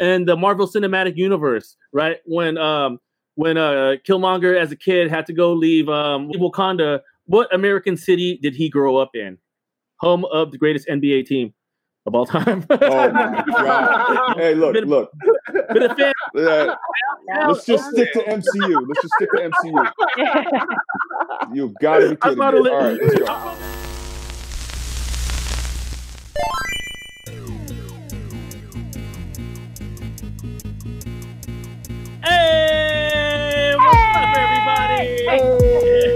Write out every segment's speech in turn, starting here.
in the Marvel Cinematic Universe, right? When um when uh Killmonger as a kid had to go leave um Wakanda, what American city did he grow up in? Home of the greatest NBA team of all time. oh my god! Hey, look, Been- look. Been a fan. Uh, let's just stick to MCU. Let's just stick to MCU. You've gotta be kidding me! thought All it- right, let's go.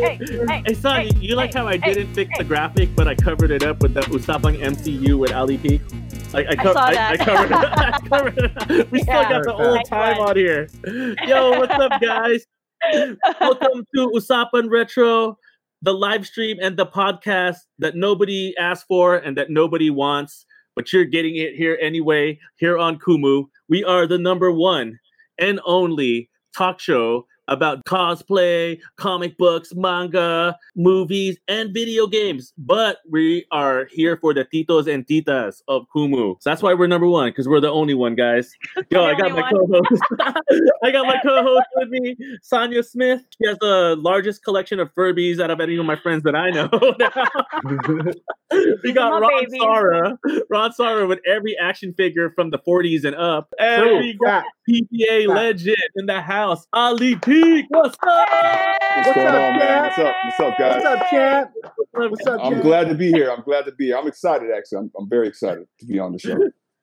Hey, hey, Hey, son, hey, you like hey, how I didn't fix the graphic, but I covered it up with the Usapang MCU with Ali Peak? I, I, co- saw I, that. I covered it. I covered it. We still got the old Nice time one. on here. Yo, what's up, guys? Welcome to Usapan Retro, the live stream and the podcast that nobody asked for and that nobody wants, but you're getting it here anyway, here on Kumu. We are the number one and only talk show about cosplay, comic books, manga, movies, and video games. But we are here for the titos and titas of Kumu. So that's why we're number one, because we're the only one, guys. Yo, I got my co-host. I got my co-host with me, Sonia Smith. She has the largest collection of Furbies out of any of my friends that I know. we got Ron baby. Sara. Ron Sara with every action figure from the 40s and up. And we got PPA legend in the house, Ali Peak. What's up? What's going on, man? What's up? What's up, guys? What's up, champ? What's up, I'm champ? glad to be here. I'm glad to be here. I'm excited, actually. I'm, I'm very excited to be on the show.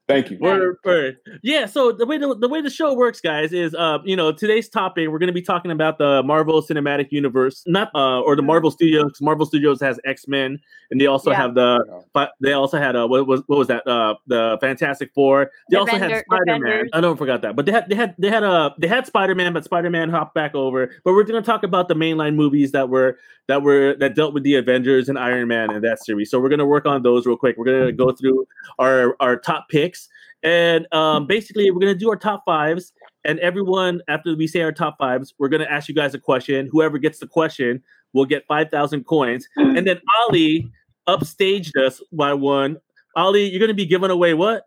Thank you. Word, word. Yeah, so the way the, the way the show works, guys, is uh, you know, today's topic we're going to be talking about the Marvel Cinematic Universe, not uh, or the Marvel Studios. Marvel Studios has X Men, and they also Yeah. have the, but they also had uh, what was what was that? Uh, the Fantastic Four. They also had Spider Man. I don't forgot that, but they had they had they had uh they had Spider Man, but Spider Man hopped back over. But we're going to talk about the mainline movies that were that were that dealt with the Avengers and Iron Man and that series. So we're going to work on those real quick. We're going to go through our our top picks. And um, basically, we're gonna do our top fives, and everyone after we say our top fives, we're gonna ask you guys a question. Whoever gets the question will get five thousand coins, and then Ali upstaged us by one. Ali, you're gonna be giving away what?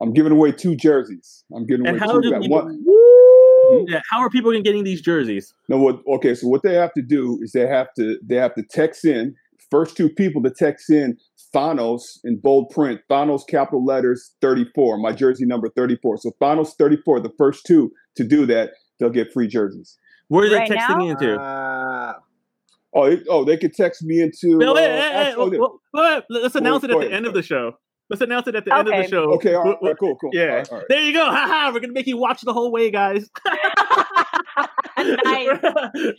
I'm giving away two jerseys. I'm giving And away how two. do people- one- Yeah, how are people getting these jerseys? No, what? Okay, so what they have to do is they have to they have to text in first two people to text in Thanos in bold print. Thanos capital letters 34. My jersey number 34. So Thanos 34. The first two to do that, they'll get free jerseys. Where are they Right texting now? into? Uh, Oh, it, oh, they could text me into. No, uh, wait, hey, hey, ask- oh, hey, they- wait, wait, let's announce it at the ahead, end of the show. Let's announce it at the end of the show. okay, all right, Wh- all right, cool, cool. Yeah, All right, all right. there you go. Haha, we're gonna make you watch the whole way, guys. nice.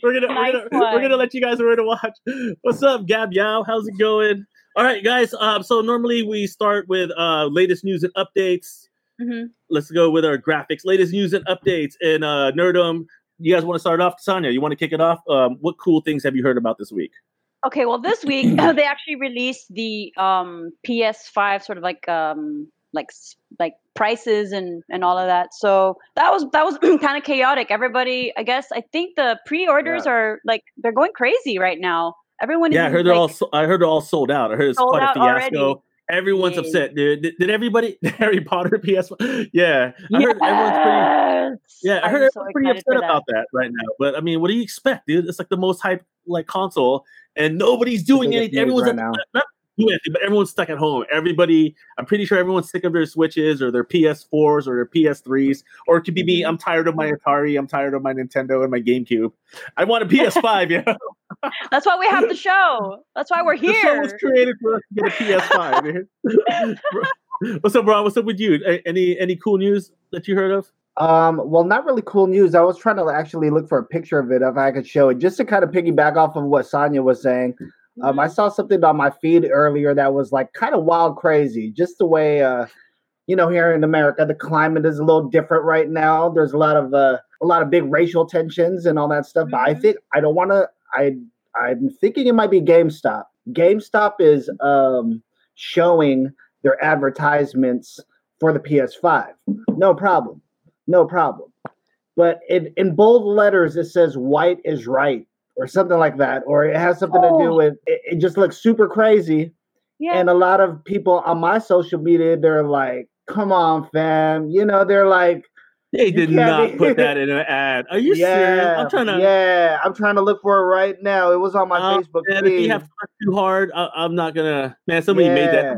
we're gonna Nice we're gonna, we're gonna let you guys know where to watch. What's up, Gab Yao? How's it going? All right, guys. Um, so normally we start with uh latest news and updates. Mhm. Let's go with our graphics. Latest news and updates in uh Nerdum. You guys want to start off, Sonia? You want to kick it off? Um, what cool things have you heard about this week? Okay, well, this week they actually released the um, PS5 sort of like um, like like prices and and all of that. So that was that was kind of chaotic. Everybody, I guess, I think the pre-orders are like they're going crazy right now. Everyone, Yeah, I is, heard they're like, all. So, I heard they're all sold out. I heard it's Sold quite a fiasco. already. Everyone's Yay. upset, dude. Did, did everybody Harry Potter PS? Yeah, I heard everyone's pretty. Yeah, I I'm heard so everyone's pretty upset that. about that right now. But I mean, what do you expect, dude? It's like the most hype like console, and nobody's doing biggest anything. news Everyone's right at, now. not doing anything, but everyone's stuck at home. Everybody, I'm pretty sure everyone's sick of their Switches or their PS4s or their PS3s. Or it could be me. Mm-hmm. I'm tired of my Atari. I'm tired of my Nintendo and my GameCube. I want a PS5. Yeah, That's why we have the show. That's why we're here. the show was created for us to get a PS5. What's up, Ron? What's up with you? Any any cool news that you heard of? um, well, not really cool news. I was trying to actually look for a picture of it if I could show it, just to kind of piggyback off of what Sonia was saying. Um, I saw something on my feed earlier that was like kind of wild, crazy. Just the way, uh, you know, here in America, the climate is a little different right now. There's a lot of uh, a lot of big racial tensions and all that stuff. But I Mhm. think I don't want to. I I'm thinking it might be GameStop. GameStop is um, showing their advertisements for the PS5. No problem, no problem. But in in bold letters, it says "white is right" or something like that, or it has something to do Oh. with. It, it just looks super crazy. Yeah. And a lot of people on my social media, they're like, come on, fam. You know, they're like, They did can't be- put that in an ad. Are you serious? yeah, I'm trying to. yeah, I'm trying to look for it right now. It was on my Oh, Facebook man, if you have to work too hard, I, I'm not gonna. Man, somebody made that.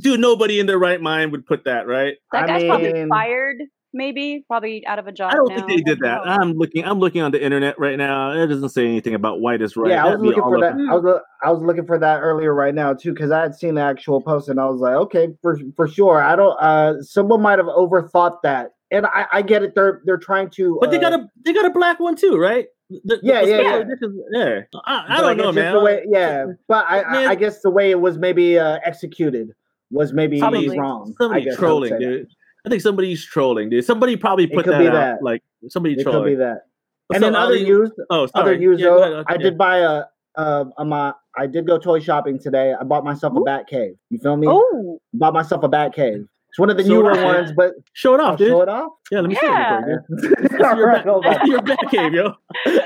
Dude, nobody in their right mind would put that, right? That I guy's probably fired, maybe, probably out of a job. I don't now. think they did that. know. I'm looking. I'm looking on the internet right now. It doesn't say anything about white is right. Yeah, I was That'd be looking for that. I was I was looking for that earlier right now too because I had seen the actual post and I was like, okay, for for sure. I don't. Uh, someone might have overthought that, and I, I get it. They're they're trying to. But they uh, got a they got a black one too, right? The- Yeah, the yeah, yeah. yeah. I, I but don't guess know, man. The way, yeah, but I, I, Man. I guess the way it was maybe uh, executed was maybe Probably. wrong. Somebody guess I would trolling, say that. Dude. I think somebody's trolling, dude. Somebody probably put could that be out. that. Like somebody It could be trolling. that. What's and up, then other Ali? news, Oh, sorry. other news Yeah, though, ahead. I Yeah. did buy a. Uh, a my, I did go toy shopping today. I bought myself a Ooh. bat cave. You feel me? Oh, Bought myself a bat cave. It's one of the So newer did ones, but Show it I'll off, dude. show it off. Yeah, let me Yeah. see it. real quick, dude. This is your, Alright, back, hold this on. is your back cave, yo.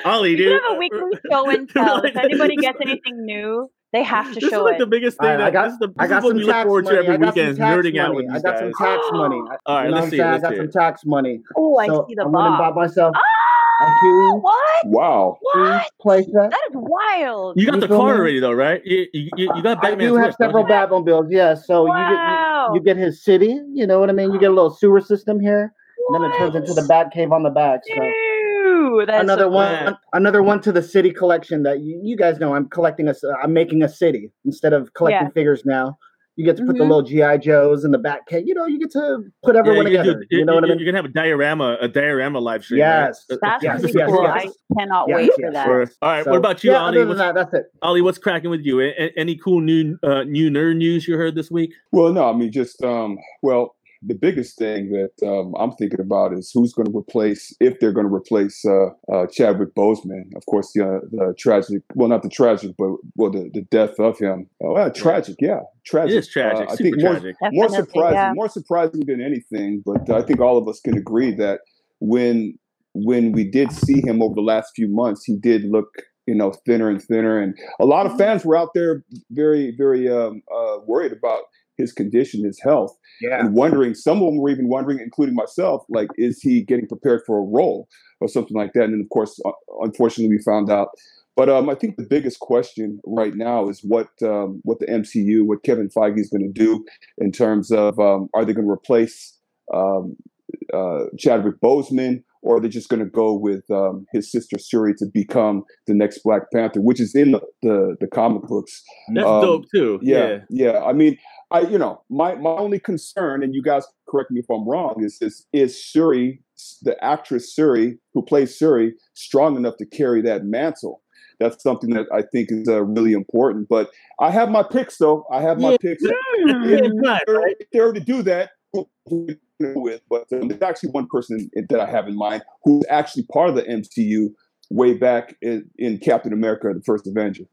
Ollie, you dude. should have a weekly show and tell. if anybody gets anything new, they have to This is like it. the biggest thing Alright, I got- this is, the, this I got is what some we look tax forward money. to every I got weekend, some tax nerding out money. with I got guys. some tax money. All right, let's see, let's I got see some tax money. oh, I so see the I went and bought box. myself a Ah, huge, what? Wow. huge What? playset. That is wild. You got You the car me? already though, right? You, you, you you got I Batman's do have wish, don't several you? Batmobiles, yeah. So Wow. you get you, you get his city, you know what I mean? You get a little sewer system here, and then it turns into the Bat Cave on the back. So Ew, that's another so one, bad. another one to the city collection that you, you guys know. I'm collecting a, s- I'm making a city instead of collecting Yeah. figures now. You get to put the Mhm. little GI Joes in the back. Cave. You know, you get to put Yeah, everyone you, together. do, you know what I mean? you're gonna have a diorama, a diorama live stream. Yes. Uh, That's Yes, pretty yes, cool. yes. I cannot Yes, wait for that. Sure. All right. So, what about you, yeah, Ollie? other than What's, that, that's it. Ollie, what's cracking with you? A- a- any cool new uh, new nerd news you heard this week? Well, no, I mean, just um, well, the biggest thing that um, I'm thinking about is who's going to replace, if they're going to replace uh, uh, Chadwick Boseman. Of course, the, uh, the tragic, well, not the tragic, but well, the, the death of him. Oh, well, tragic, yeah, tragic. It is tragic, Uh, I super think more, tragic. more Definitely, surprising, yeah. more surprising than anything. But I think all of us can agree that when when we did see him over the last few months, he did look, you know, thinner and thinner, and a lot Mm-hmm. of fans were out there very, very um, uh, worried about his condition, his health, Yeah. and wondering. Some of them were even wondering, including myself, like, is he getting prepared for a role or something like that? And then, of course, uh, unfortunately, we found out. But um, I think the biggest question right now is what um, what the MCU, what Kevin Feige is going to do in terms of um, are they going to replace um, uh, Chadwick Boseman, or are they just going to go with um, his sister Shuri to become the next Black Panther, which is in the the, the comic books. That's Um, dope too. Yeah, yeah. I mean, I you know my my only concern, and you guys correct me if I'm wrong, is is is Shuri, the actress Shuri who plays Shuri, strong enough to carry that mantle? That's something that I think is uh, really important. But I have my picks, though. I have my Yeah. picks. Yeah, If they're, if they're to do that, who- who we gonna go with? But um, there's actually one person that I have in mind who's actually part of the MCU way back in, in Captain America: The First Avenger.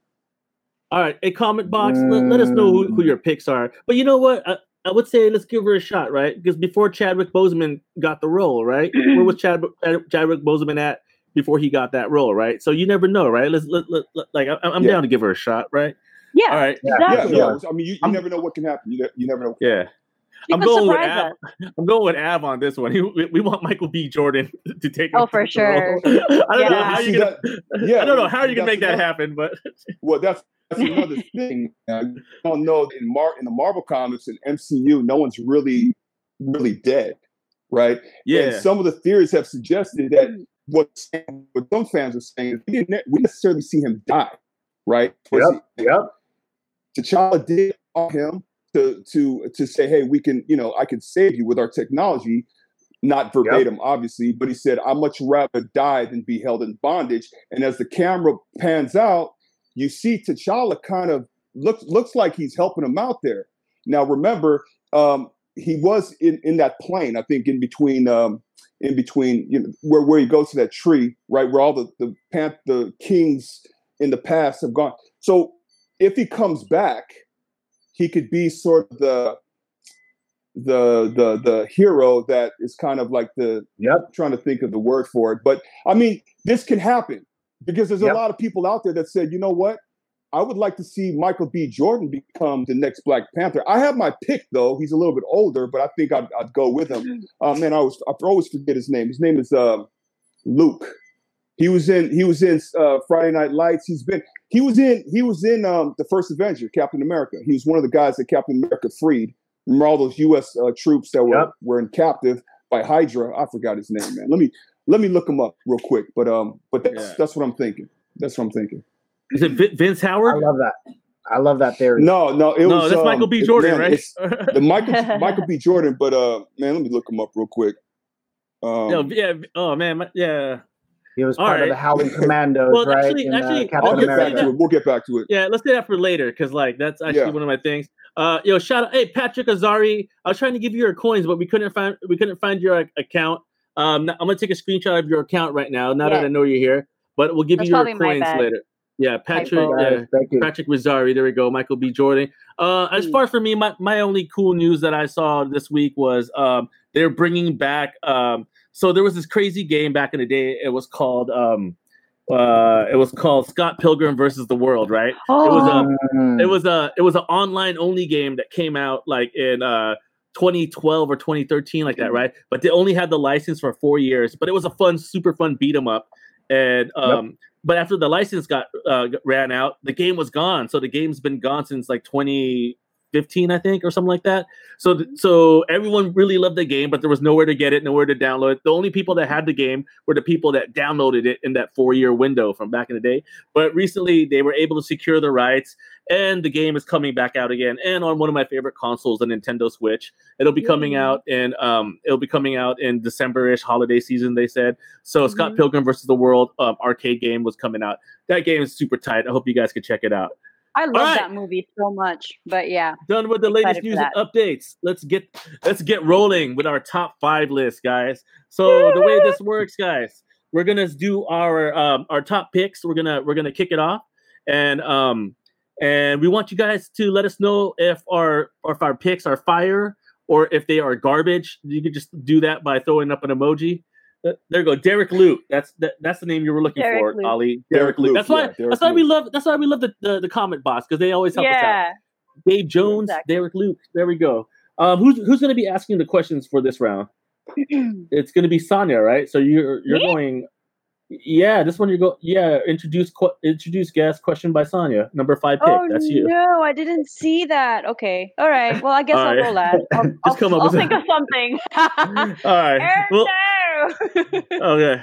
All right, a comment box. Let, let us know who, who your picks are. But you know what? I, I would say let's give her a shot, right? Because before Chadwick Boseman got the role, right? Where was Chadwick, Chadwick Boseman at before he got that role, right? So you never know, right? Let's let, let, let- like I, I'm Yeah. down to give her a shot, right? Yeah, All right, exactly. yeah. I mean, you, you never know what can happen. You, ne- you never know. yeah. She I'm going with Av. I'm going with Av on this one. He, we, we want Michael B. Jordan to take. Oh, for sure. I don't know how you gonna. that- yeah, I don't know how you're gonna make that happen, but Well, that's that's another thing. I don't know in Mar in the Marvel comics and MCU, no one's really really dead, right? yeah, And some of the theories have suggested that what what some fans are saying is we didn't we necessarily see him die, right? Yep. Yep. T'Challa did call him to to to say, hey, we can, you know, I can save you with our technology. Not verbatim, obviously, but he said, I'd much rather die than be held in bondage. And as the camera pans out, you see T'Challa kind of looks looks like he's helping him out there. Now, remember, um, he was in, in that plane, I think, in between um, in between, you know, where, where he goes to that tree, right, where all the the, pan- the kings in the past have gone. So if he comes back, he could be sort of the the the the hero that is kind of like the Yep. trying to think of the word for it. But I mean, this can happen because there's Yep. a lot of people out there that said, you know what? I would like to see Michael B. Jordan become the next Black Panther. I have my pick though. He's a little bit older, but I think I'd, I'd go with him. Uh, man, I always I always forget his name. His name is uh, Luke. He was in he was in uh, Friday Night Lights. He's been he was in he was in um, the first Avenger, Captain America. He was one of the guys that Captain America freed. Remember all those U.S. Uh, troops that were Yep. were in captive by Hydra? I forgot his name, man. Let me let me look him up real quick. But um, but that's Yeah. that's what I'm thinking. That's what I'm thinking. Is it Vince Howard? I love that. I love that theory. No, no, it no, was that's um, Michael B. it- Jordan, man, right? The Michael Michael B. Jordan, but uh, man, let me look him up real quick. Um, Yo, yeah. Oh man, my- yeah, He was All part of the Howling Commandos, Well, right? actually- in, uh, actually, Captain I'll get back to it. We'll get back to it. yeah. Let's do that for later because like that's actually Yeah. one of my things. Uh, yo, shout out, hey Patrick Azari. I was trying to give you your coins, but we couldn't find we couldn't find your uh, account. Um, I'm gonna take a screenshot of your account right now. Now that I know you're here, but we'll give That's you your coins later. Yeah, Patrick. Typo. Yeah, Guys, thank you. Patrick Rizzari. There we go. Michael B. Jordan. Uh, as far as for me, my, my only cool news that I saw this week was um, they're bringing back. Um, so there was this crazy game back in the day. It was called. Um, uh, it was called Scott Pilgrim versus the World. Right. Oh, It was a. It was a. It was an online only game that came out like in. Uh, 2012 or 2013 like that right but they only had the license for four years but it was a fun super fun beat 'em up and um but after the license got uh, ran out, the game was gone. So the game's been gone since like 2015, I think, or something like that. So th- so everyone really loved the game, but there was nowhere to get it, nowhere to download it. The only people that had the game were the people that downloaded it in that four year window from back in the day. But recently, they were able to secure the rights, and the game is coming back out again, and on one of my favorite consoles, the Nintendo Switch. It'll be coming out in um, it'll be coming out in December-ish holiday season. They said. So Scott Mhm. Pilgrim versus the World um, arcade game was coming out. That game is super tight. I hope you guys can check it out. I love Alright. that movie so much. But yeah, Done with the latest news and updates. Let's get let's get rolling with our top five list, guys. So the way this works, guys, we're gonna do our um, our top picks. We're gonna we're gonna kick it off, and um and we want you guys to let us know if our or if our picks are fire or if they are garbage. You could just do that by throwing up an emoji. There you go, Derek Luke. That's that, that's the name you were looking Derek for, Luke. Ali. Derek Luke, That's why. yeah, Derek that's why we love. That's why we love the the, the comment box because they always help us out. yeah. Dave Jones, Exactly. Derek Luke. There we go. Um, who's who's going to be asking the questions for this round? It's going to be Sonia, right? So you're you're Me? going. Yeah, this one you go. Yeah, introduce qu- introduce guest question by Sonia. Number five pick. Oh That's you. no, I didn't see that. Okay, all right. Well, I guess I'll right. roll that. I'll, I'll, come up I'll with a- think of something. All right. Aaron, Well, no. okay.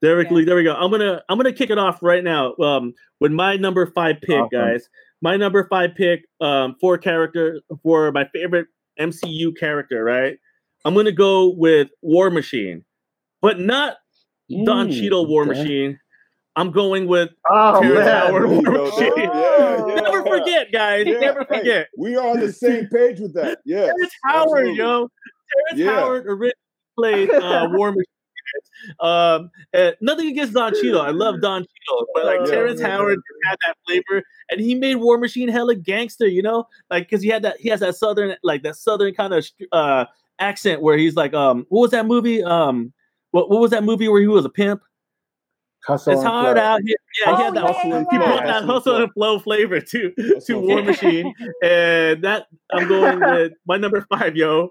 Derek Yeah. Lee, there we go. I'm gonna I'm gonna kick it off right now. Um, with my number five pick, Awesome. guys. My number five pick, um, for character for my favorite MCU character, right? I'm gonna go with War Machine, but not Don Mm, Cheadle War okay. Machine. I'm going with Oh Terrence man. Howard War Machine. Oh. Yeah, yeah. Never forget, guys. Yeah, Never hey, forget. we are on the same page with that. Yeah, Terrence Howard, absolutely. yo. Terrence Yeah. Howard originally played uh, War Machine. Um, nothing against Don Cheadle. I love Don Cheadle, but like Yeah. Terrence Howard had that flavor, and he made War Machine hella gangster. You know, like because he had that he has that southern like that southern kind of uh accent where he's like um what was that movie um what what was that movie where he was a pimp? Hustle It's hard flow. out here. Yeah, he Oh, had that. yeah, Hustle and He flow. brought that Hustle and flow. flavor to to War. Machine, and that I'm going with my number five, yo.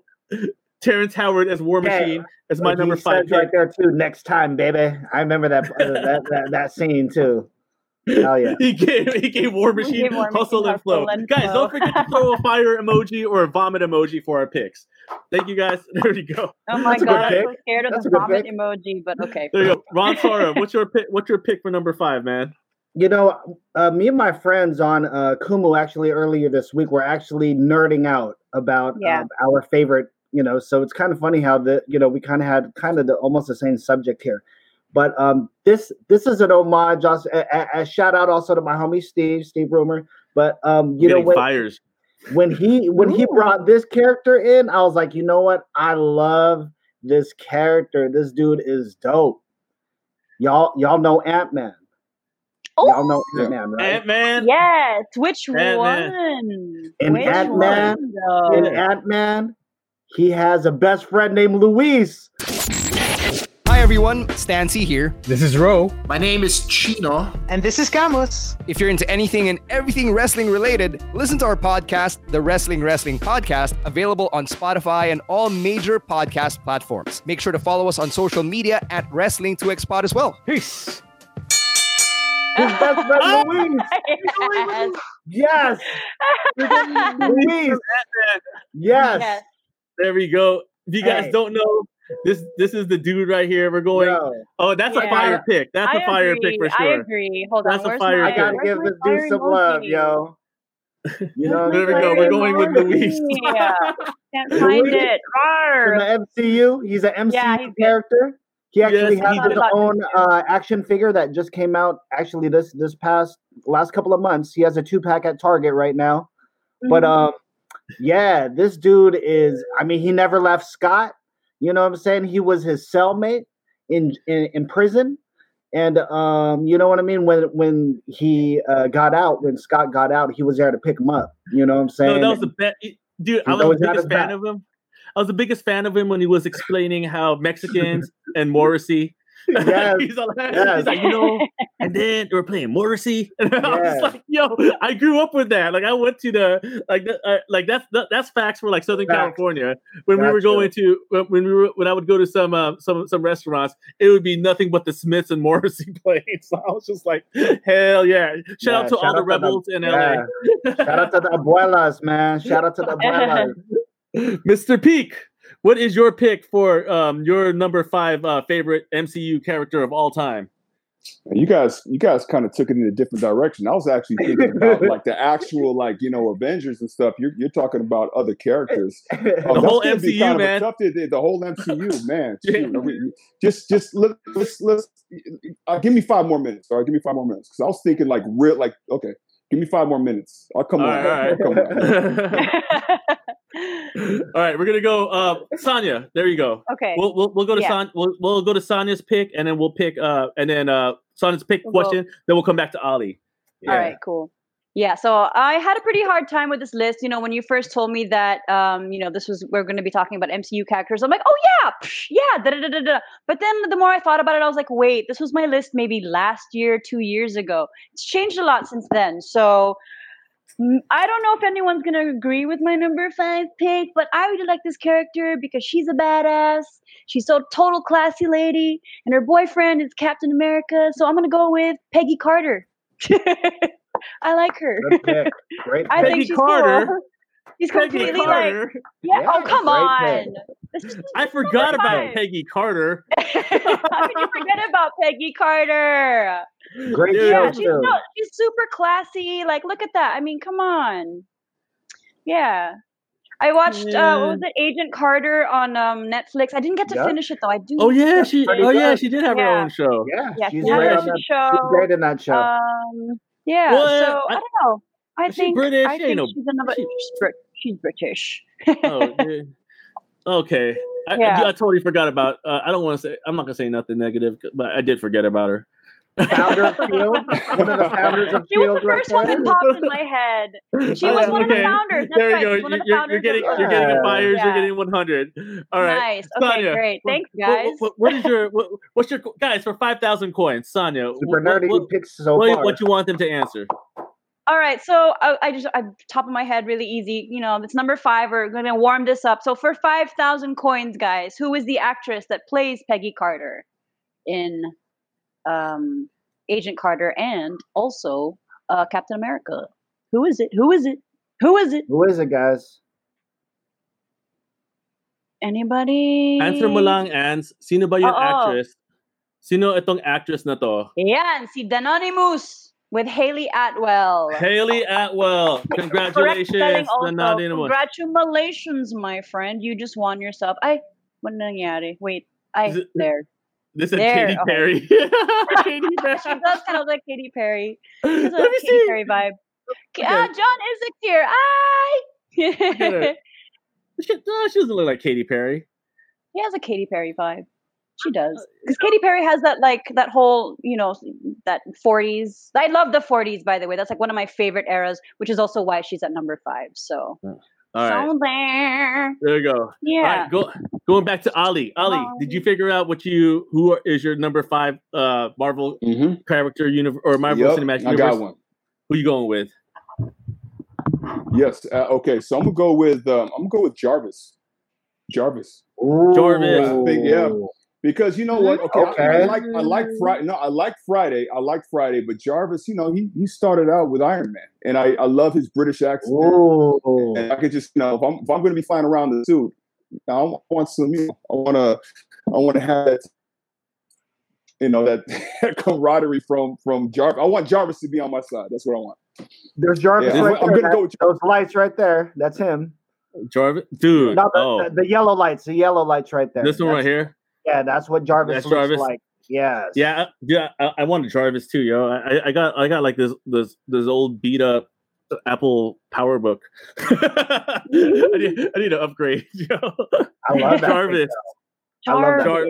Terrence Howard as War Machine as my number five says right there too. Next time, baby. I remember that uh, that, that that scene too. Hell yeah. He gave he gave War Machine gave War hustle Machine and flow. and Guys, flow. don't forget to throw a fire emoji or a vomit emoji for our picks. Thank you guys. There you go. Oh my That's god, I'm so scared of That's the vomit pick. emoji, but okay. There you go. Ron Sora, what's your pick? What's your pick for number five, man? You know, uh, me and my friends on uh, Kumu actually earlier this week were actually nerding out about Yeah. um, our favorite. You know, so it's kind of funny how the you know we kind of had kind of the, almost the same subject here, but um, this this is an homage. Also, a, a, a shout out also to my homie Steve, Steve Rumor. But um, you know when, fires. when he when he brought this character in, I was like, you know what? I love this character. This dude is dope. Y'all y'all know Ant Man. Y'all know Ant Man, right? Ant Man. Yes, which Ant-Man. one? In which Ant-Man, one. In Ant Man, he has a best friend named Luis. Hi everyone, Stancy here. This is Ro. My name is Chino. And this is Camus. If you're into anything and everything wrestling related, listen to our podcast, The Wrestling Wrestling Podcast, available on Spotify and all major podcast platforms. Make sure to follow us on social media at Wrestling 2Xpod as well. Peace. His best friend Louise. Yes. Yes. Louise. Yes. Yes. There we go. If you guys Hey. don't know, this this is the dude right here. We're going. Yo, Oh, that's a fire pick. That's I a fire agree. pick for sure. I agree. Hold That's on. a fire my, I gotta pick. give where's this dude some love, emoji? yo. You know There we go. We're going with Louise. Yeah. Can't find Louise? it. in Arr. the MCU. He's an MCU Yeah, he's character. He actually Yes, has his own uh, action figure that just came out. Actually, this this past last couple of months, he has a two pack at Target right now. But Mm-hmm. um, yeah, this dude is. I mean, he never left Scott. You know what I'm saying? He was his cellmate in in, in prison. And um, you know what I mean when when he uh, got out, when Scott got out, he was there to pick him up. You know what I'm No, saying? that was the best. Dude, I was the biggest fan back. of him. I was the biggest fan of him when he was explaining how Mexicans and Morrissey. Yes, he's, all, yes. he's like, you know, and then they were playing Morrissey. And I was like, yo, I grew up with that. Like, I went to the like, the, uh, like that's that, that's facts for like Southern Facts. California. When we were going to when when we were when I would go to some uh, some some restaurants, it would be nothing but the Smiths and Morrissey playing. So I was just like, hell yeah! Shout Yeah, out to shout all out the to the- rebels in yeah. Shout out to the abuelas, man. Shout out to the abuelas. Mr. Peak, what is your pick for um, your number five uh, favorite MCU character of all time? You guys, you guys kind of took it in a different direction. I was actually thinking about like the actual, like you know, Avengers and stuff. You're you're talking about other characters. Oh, The whole MCU, kind man. tough- the, the whole MCU, man. Shoot, just, just let, let's let's uh, give me five more minutes. All right, give me five more minutes because I was thinking like real, like okay, give me five more minutes. I'll come All on. right, I'll all come on. right. all right, we're gonna go. Uh, Sonya, there you go. okay. We'll, we'll we'll go to Yeah. Son. We'll, we'll go to Sonya's pick, and then we'll pick. Uh, and then uh, Sonya's pick We'll go- question. Then we'll come back to Ali. All right, cool. Yeah, so I had a pretty hard time with this list. You know, when you first told me that, um, you know, this was we're going to be talking about MCU characters, I'm like, oh yeah, psh, yeah, da da da da. But then the more I thought about it, I was like, wait, this was my list maybe last year, two years ago. It's changed a lot since then. So mm, I don't know if anyone's going to agree with my number five pick, but I really like this character because she's a badass. She's so total classy lady, and her boyfriend is Captain America. So I'm going to go with Peggy Carter. I like her. Good pick. Great I Peggy think she's Carter? cool. She's Peggy completely like, Carter. yeah. Yeah, oh come on. This is I forgot about five. Peggy Carter. How could you forget about Peggy Carter? Great Dude. Yeah, show she's too. so, she's super classy. Like, look at that. I mean, come on. Yeah. I watched uh, what was it, Agent Carter on um, Netflix. I didn't get to Yeah. finish it though. I do. Oh yeah, she. pretty Oh yeah, she did have her own show. Yeah, Yeah, she's she had great her on that. show. She's great in that show. Um, yeah. Well, so I- I, don't know. I think British? I think no- she's another. she- she's, British. Oh, okay. I, I- Yeah. I, totally forgot about. Uh, I don't want to say. I'm not gonna say nothing negative, but I did forget about her. Founder of Shield, one of the founders of Shield. She was Shield, the right first one that popped in my head. She Oh, was yeah, one of the founders. That's there you right. go. She's one of the You're, you're getting. of You're getting a Yeah. fires. You're getting 100. All right. Nice. Okay, Sonia, great. what- Thanks, what- guys. What, what is your? What, what's your guys for five thousand coins, Sonia? Super what, nerdy What, picks so what, far. what you want them to answer? All right, so I, I just, I, top of my head, really easy. You know, it's number five. We're gonna warm this up. So for five thousand coins, guys, who is the actress that plays Peggy Carter in um, Agent Carter and also uh, Captain America? Who is it? Who is it? Who is it? Who is it, guys? Anybody? Answer mo lang, Ans. Sino ba yung Oo. actress? Sino itong actress na to? Yan, si Danonimus with Hayley Atwell. Hayley Atwell. Congratulations. spelling Congratulations, my friend. You just won yourself. Ay, what nangyari? Wait, I Is it- there. This is Katy. Perry. Katy Perry. she does kind of like Katy Perry. Let me Katy see. Perry vibe. Okay. Ah, John Isaac here. Hi. She, no, she doesn't look like Katy Perry. he has a Katy Perry vibe. She does. Because Katy Perry has that like that whole, you know, that 40s. I love the 40s by the way. That's like one of my favorite eras, which is also why she's at number 5. So, All right. So there. There you go. Yeah. All right, go, going back to Ali. Ali, did you figure out what you who is your number five uh Marvel Mm-hmm. character universe or Marvel Yep, Cinematic I Universe? got one. Who you going with? Yes. Uh, okay. So I'm gonna go with um, I'm gonna go with Jarvis. Jarvis. Jarvis. I think, yeah. Because you know what? Okay, I- I, like I like Friday. No, I like Friday. I like Friday, but Jarvis, you know, he he started out with Iron Man, and I I love his British accent. Ooh. And I could just you know if I'm if I'm going to be flying around the suit, I want some. You know, I want to I want to have that. You know that, that camaraderie from from Jarvis. I want Jarvis to be on my side. That's what I want. There's Jarvis Yeah, right I'm there. gonna go with That- those lights right there. That's him. Jarvis, dude. No, the, oh, the, the yellow lights. The yellow lights right there. this one right here. Yeah, that's what Jarvis That's looks Jarvis? like. Yes. Yeah, yeah. I, I wanted Jarvis too, yo. I, I got I got like this this this old beat up Apple PowerBook. I, need, I need to upgrade, yo. I love that. Jarvis. I love that. Jar-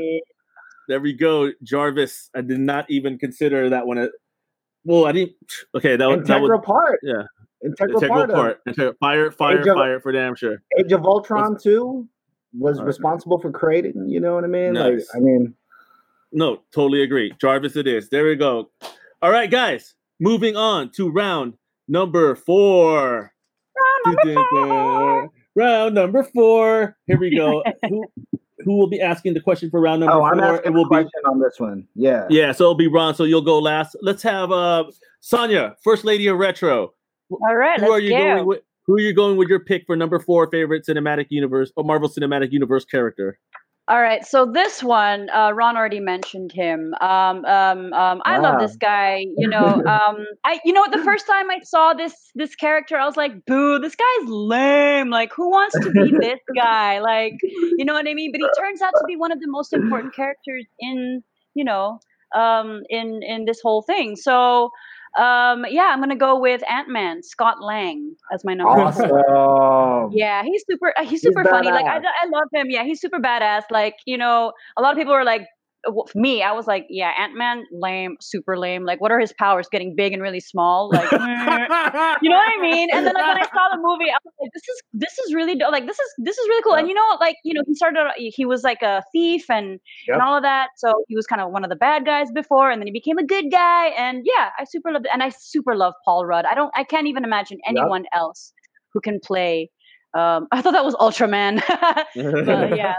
There we go, Jarvis. I did not even consider that one. a- Well, I didn't. Okay, that was that Integral was part. yeah. Integral, integral part. part. Integral, fire, fire, of- fire for damn sure. Age of Ultron too was Alright. responsible for creating. You know what I mean? Like, I mean, No, totally agree. Jarvis, it is. There we go. All right, guys. Moving on to round number four. Round number four. Round number four. Here we go. who, who will be asking the question for round number oh, four? I'm it asking will a question on this one. Yeah. yeah. So it'll be Ron. So you'll go last. Let's have uh Sonia, first lady of retro. All right, Who let's are you go. going with? Who are you going with your pick for number four favorite cinematic universe or Marvel Cinematic Universe character? All right, so this one, uh, Ron already mentioned him. Um, um, um, I love this guy. You know, um, I, you know, the first time I saw this this character, I was like, "Boo! This guy's lame. Like, who wants to be this guy? Like, you know what I mean?" But he turns out to be one of the most important characters in, you know, um, in in this whole thing. So, um, yeah, I'm gonna go with Ant Man, Scott Lang, as my number. Awesome. Yeah, he's super. Uh, he's He's super funny. Like I. I love him. Yeah, he's super badass. Like you know, a lot of people are like, uh, w- me. I was like, yeah, Ant Man, lame, super lame. Like, what are his powers? Getting big and really small. Like, you know what I mean? And then like when I saw the movie, I was like, this is this is really like this is this is really cool. And you know, like you know, he started. He was like a thief and Yep. and all of that. So he was kind of one of the bad guys before, and then he became a good guy. And yeah, I super love and I super love Paul Rudd. I don't. I can't even imagine anyone else who can play. Um, I thought that was Ultraman. but yeah,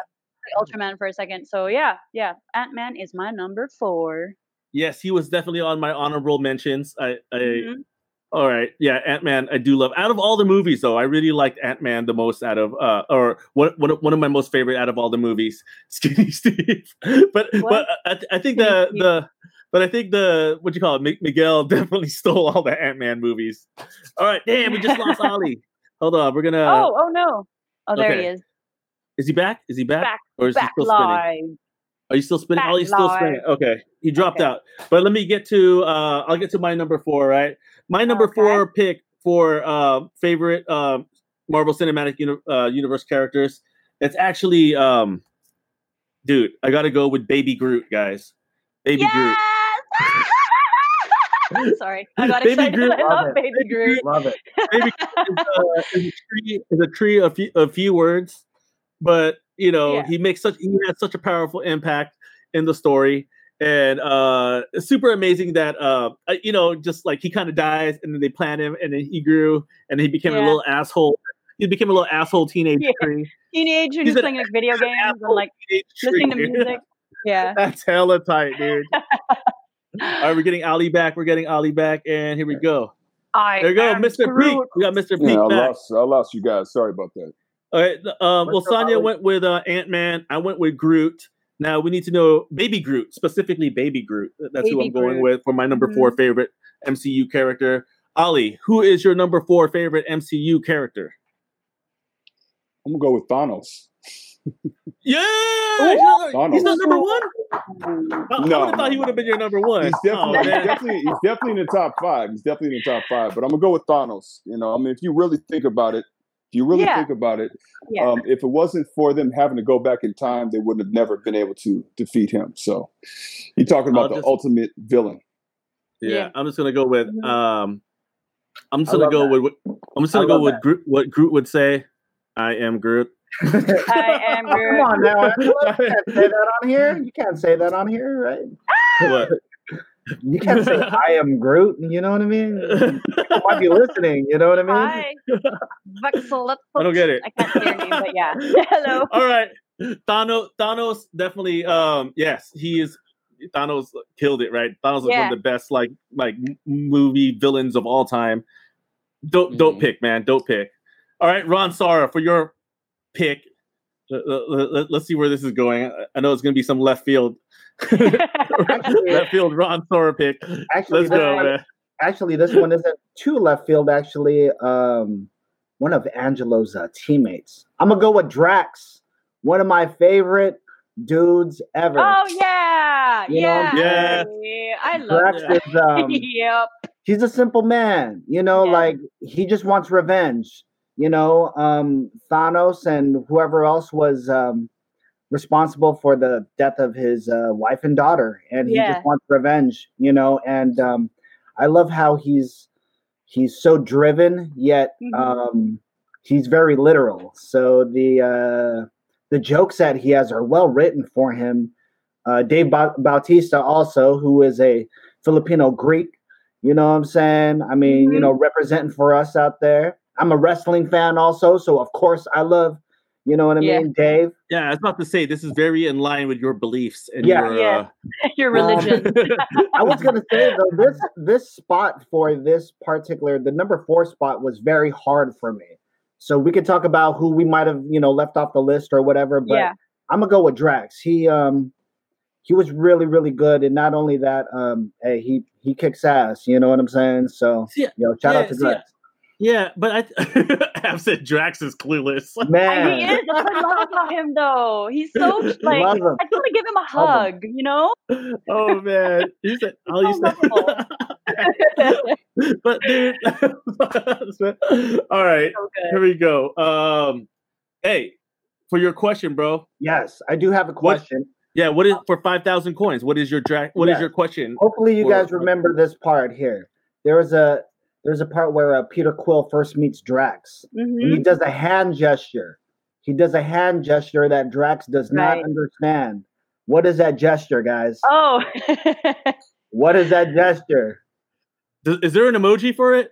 Ultraman for a second. So yeah, yeah, Ant Man is my number four. Yes, he was definitely on my honorable mentions. I, I Mhm. all right, yeah, Ant Man. I do love. Out of all the movies, though, I really liked Ant Man the most. Out of uh, or one one of, my most favorite out of all the movies, Skinny Steve. but What? but I, I think the the but I think the what you call it, Mi- Miguel definitely stole all the Ant Man movies. All right, damn, we just lost Ollie. Hold on, we're gonna. oh, oh no. Oh, there he is. Is he back? Is he back? Back- or is he Back still spinning? Are you still spinning? Back Oh, he's still spinning. Okay, he dropped Okay. out. But let me get to. Uh, I'll get to my number four. Right, my number Okay. four pick for uh, favorite uh, Marvel Cinematic Uni- uh, Universe characters. It's actually, um, dude. I got to go with Baby Groot, guys. Baby Groot. Yes! Sorry, I got Baby excited. Groot. I love Love it. Baby Groot. Love it. Baby Groot is, uh, is a tree. Is a tree of few, of few words, but you know Yeah. he makes such he has such a powerful impact in the story and uh it's super amazing that uh you know just like he kind of dies and then they plant him and then he grew and he became a little asshole he became a little asshole teenage Yeah. tree Teenager He's who's an playing like video games and asshole like listening to music. Yeah. that's hella tight dude all right we're getting ali back we're getting ali back and here we go I there you go mr peak Groot. we got mr peak Yeah, I back lost. I lost you guys. Sorry about that. All right. Um, well, What's up, Sonya went with uh, Ant Man. I went with Groot. Now we need to know Baby Groot, specifically Baby Groot. That's who I'm going with for my number four Mhm. favorite MCU character. Ali, who is your number four favorite MCU character? I'm gonna go with Thanos. Yeah, Thanos. he's not number one. I, I would have thought he would have been your number one. He's definitely, Oh, he's man. definitely, he's definitely in the top five. He's definitely in the top five. But I'm gonna go with Thanos. You know, I mean, if you really think about it, if you really Yeah. think about it, Yeah. um, if it wasn't for them having to go back in time, they wouldn't have never been able to defeat him. So, you're talking I'll about the just- ultimate villain. yeah, Yeah. I'm just gonna go with Mhm. um, I'm just gonna go that. with I'm just gonna go with. Groot, what Groot would say. I am Groot. I am Oh, come on now, Angela. You can't say that on here. You can't say that on here, right? What? You can't say I am Groot. You know what I mean? People might be listening. You know what I mean? Hi. Vaxel- I don't get it. I can't say your name, but yeah. Hello. All right. Thanos Thanos definitely um yes, he is Thanos killed it, right? Thanos is one of the best like like movie villains of all time. Dope dope Mhm. pick, man. Dope pick. All right, Ron Sara for your pick. Let, us see where this is going. I- I know it's going to be some left field, left field Ron Sora pick. Actually, Let's this go, one, man. actually, this one isn't too left field. Actually, um, one of Angelo's uh, teammates. I'm gonna go with Drax. One of my favorite dudes ever. oh yeah, You yeah, yeah. yeah. I love Drax that. is um, yep. he's a simple man you know Yeah. like he just wants revenge you know um thanos and whoever else was um responsible for the death of his uh, wife and daughter and he Yeah. just wants revenge you know and um i love how he's he's so driven yet Mhm. um he's very literal so the uh the jokes that he has are well written for him uh dave ba- bautista also who is a filipino greek you know what I'm saying? I mean, you Mhm. know, representing for us out there. I'm a wrestling fan also, so of course I love, you know what I Yeah. mean, Dave. Yeah, I was about to say this is very in line with your beliefs and Yeah. your Yeah. Your Um, religion. I was gonna say though, this this spot for this particular the number four spot was very hard for me. So we could talk about who we might have, you know, left off the list or whatever, but yeah. I'm gonna go with Drax. He um he was really, really good, and not only that, um, hey, he he kicks ass. You know what I'm saying? So, See, yo, shout yeah, out to see, Drax. Yeah, but I I've said Drax is clueless. Man, He is. That's what I love about him, though. He's so like. I just want to give him a Love him. hug. You know. oh man, you said all you so said. but dude, all right, So here we go. Um, hey, for your question, bro. yes, I do have a What- question. Yeah, what is for five thousand coins? What is your drag? What is Yeah. your question? Hopefully, you Or- guys remember this part here. There was a there's a part where uh, Peter Quill first meets Drax. And Mhm. he does a hand gesture. He does a hand gesture that Drax does not understand. What is that gesture, guys? Oh. What is that gesture? Does- Is there an emoji for it?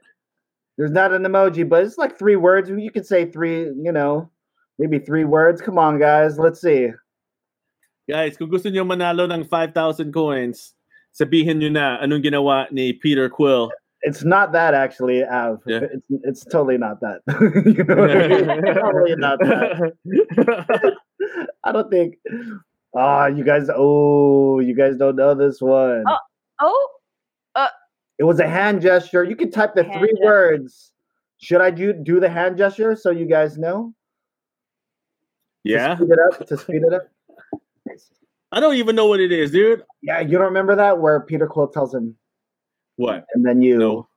There's not an emoji, but it's like three words. You could say three, you know, maybe three words. Come on, guys. Let's see. Guys, kung gusto niyo manalo ng 5,000 coins, sabihin niyo na anong ginawa ni Peter Quill. It's not that actually, Av. Yeah. It's it's totally not that. you know I mean? Totally not that. I don't think. Ah, you guys. Oh, you guys don't know this one. Oh. oh. It was a hand gesture. You can type the three gesture. words. Should I do do the hand gesture so you guys know? Yeah. To yeah, speed it up. To speed it up. I don't even know what it is, dude. Yeah, you don't remember that where Peter Quill tells him, What? and then you. No.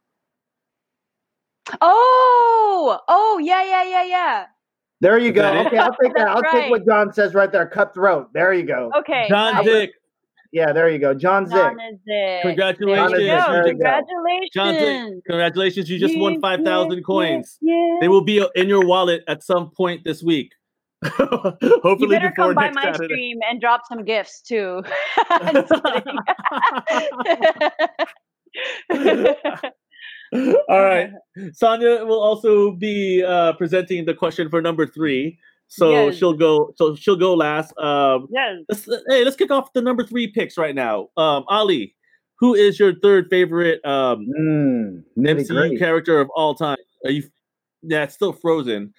Oh. Oh. Yeah. Yeah. Yeah. Yeah. There you go. Okay, I'll take that. I'll take what John says right there. Cutthroat. There you go. Okay. John nice. Dick, Yeah, there you go. John Zick. John is it. Congratulations. There you go. There you go. Congratulations. John Zick. congratulations! You just won Yeah, 5,000 yeah, coins. Yeah. They will be in your wallet at some point this week. Hopefully, You Hopefully better before come by next my Saturday. stream and drop some gifts too. I'm just kidding. All right. Sonia will also be uh, presenting the question for number three. So Yes. she'll go. So she'll go last. Um, yes. let's, hey, let's kick off the number three picks right now. Um, Ali, who is your third favorite um, Mm, nitty MCU character of all time? Are you? Yeah, it's still frozen.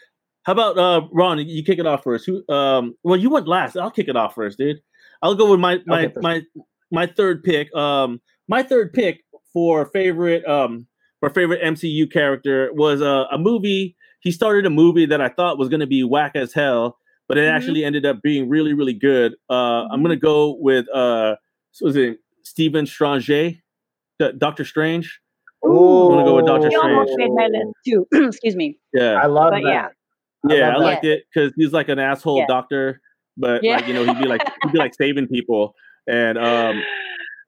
How about uh, Ron? You kick it off first. Who? Um, well, you went last. I'll kick it off first, dude. I'll go with my my Okay, my my third pick. Um, my third pick for favorite um for favorite MCU character was uh, a movie. He started a movie that I thought was going to be whack as hell, but it Mhm. actually ended up being really really good. Uh, I'm gonna go with uh, what was it Stephen Strange, D- Doctor Strange. Ooh, gonna go with Doctor He almost made my list too. Excuse me. Yeah, I love But that. yeah. yeah, I, love liked it because he's like an asshole Yeah. doctor, but Yeah. like you know he'd be like he'd be like saving people, and um,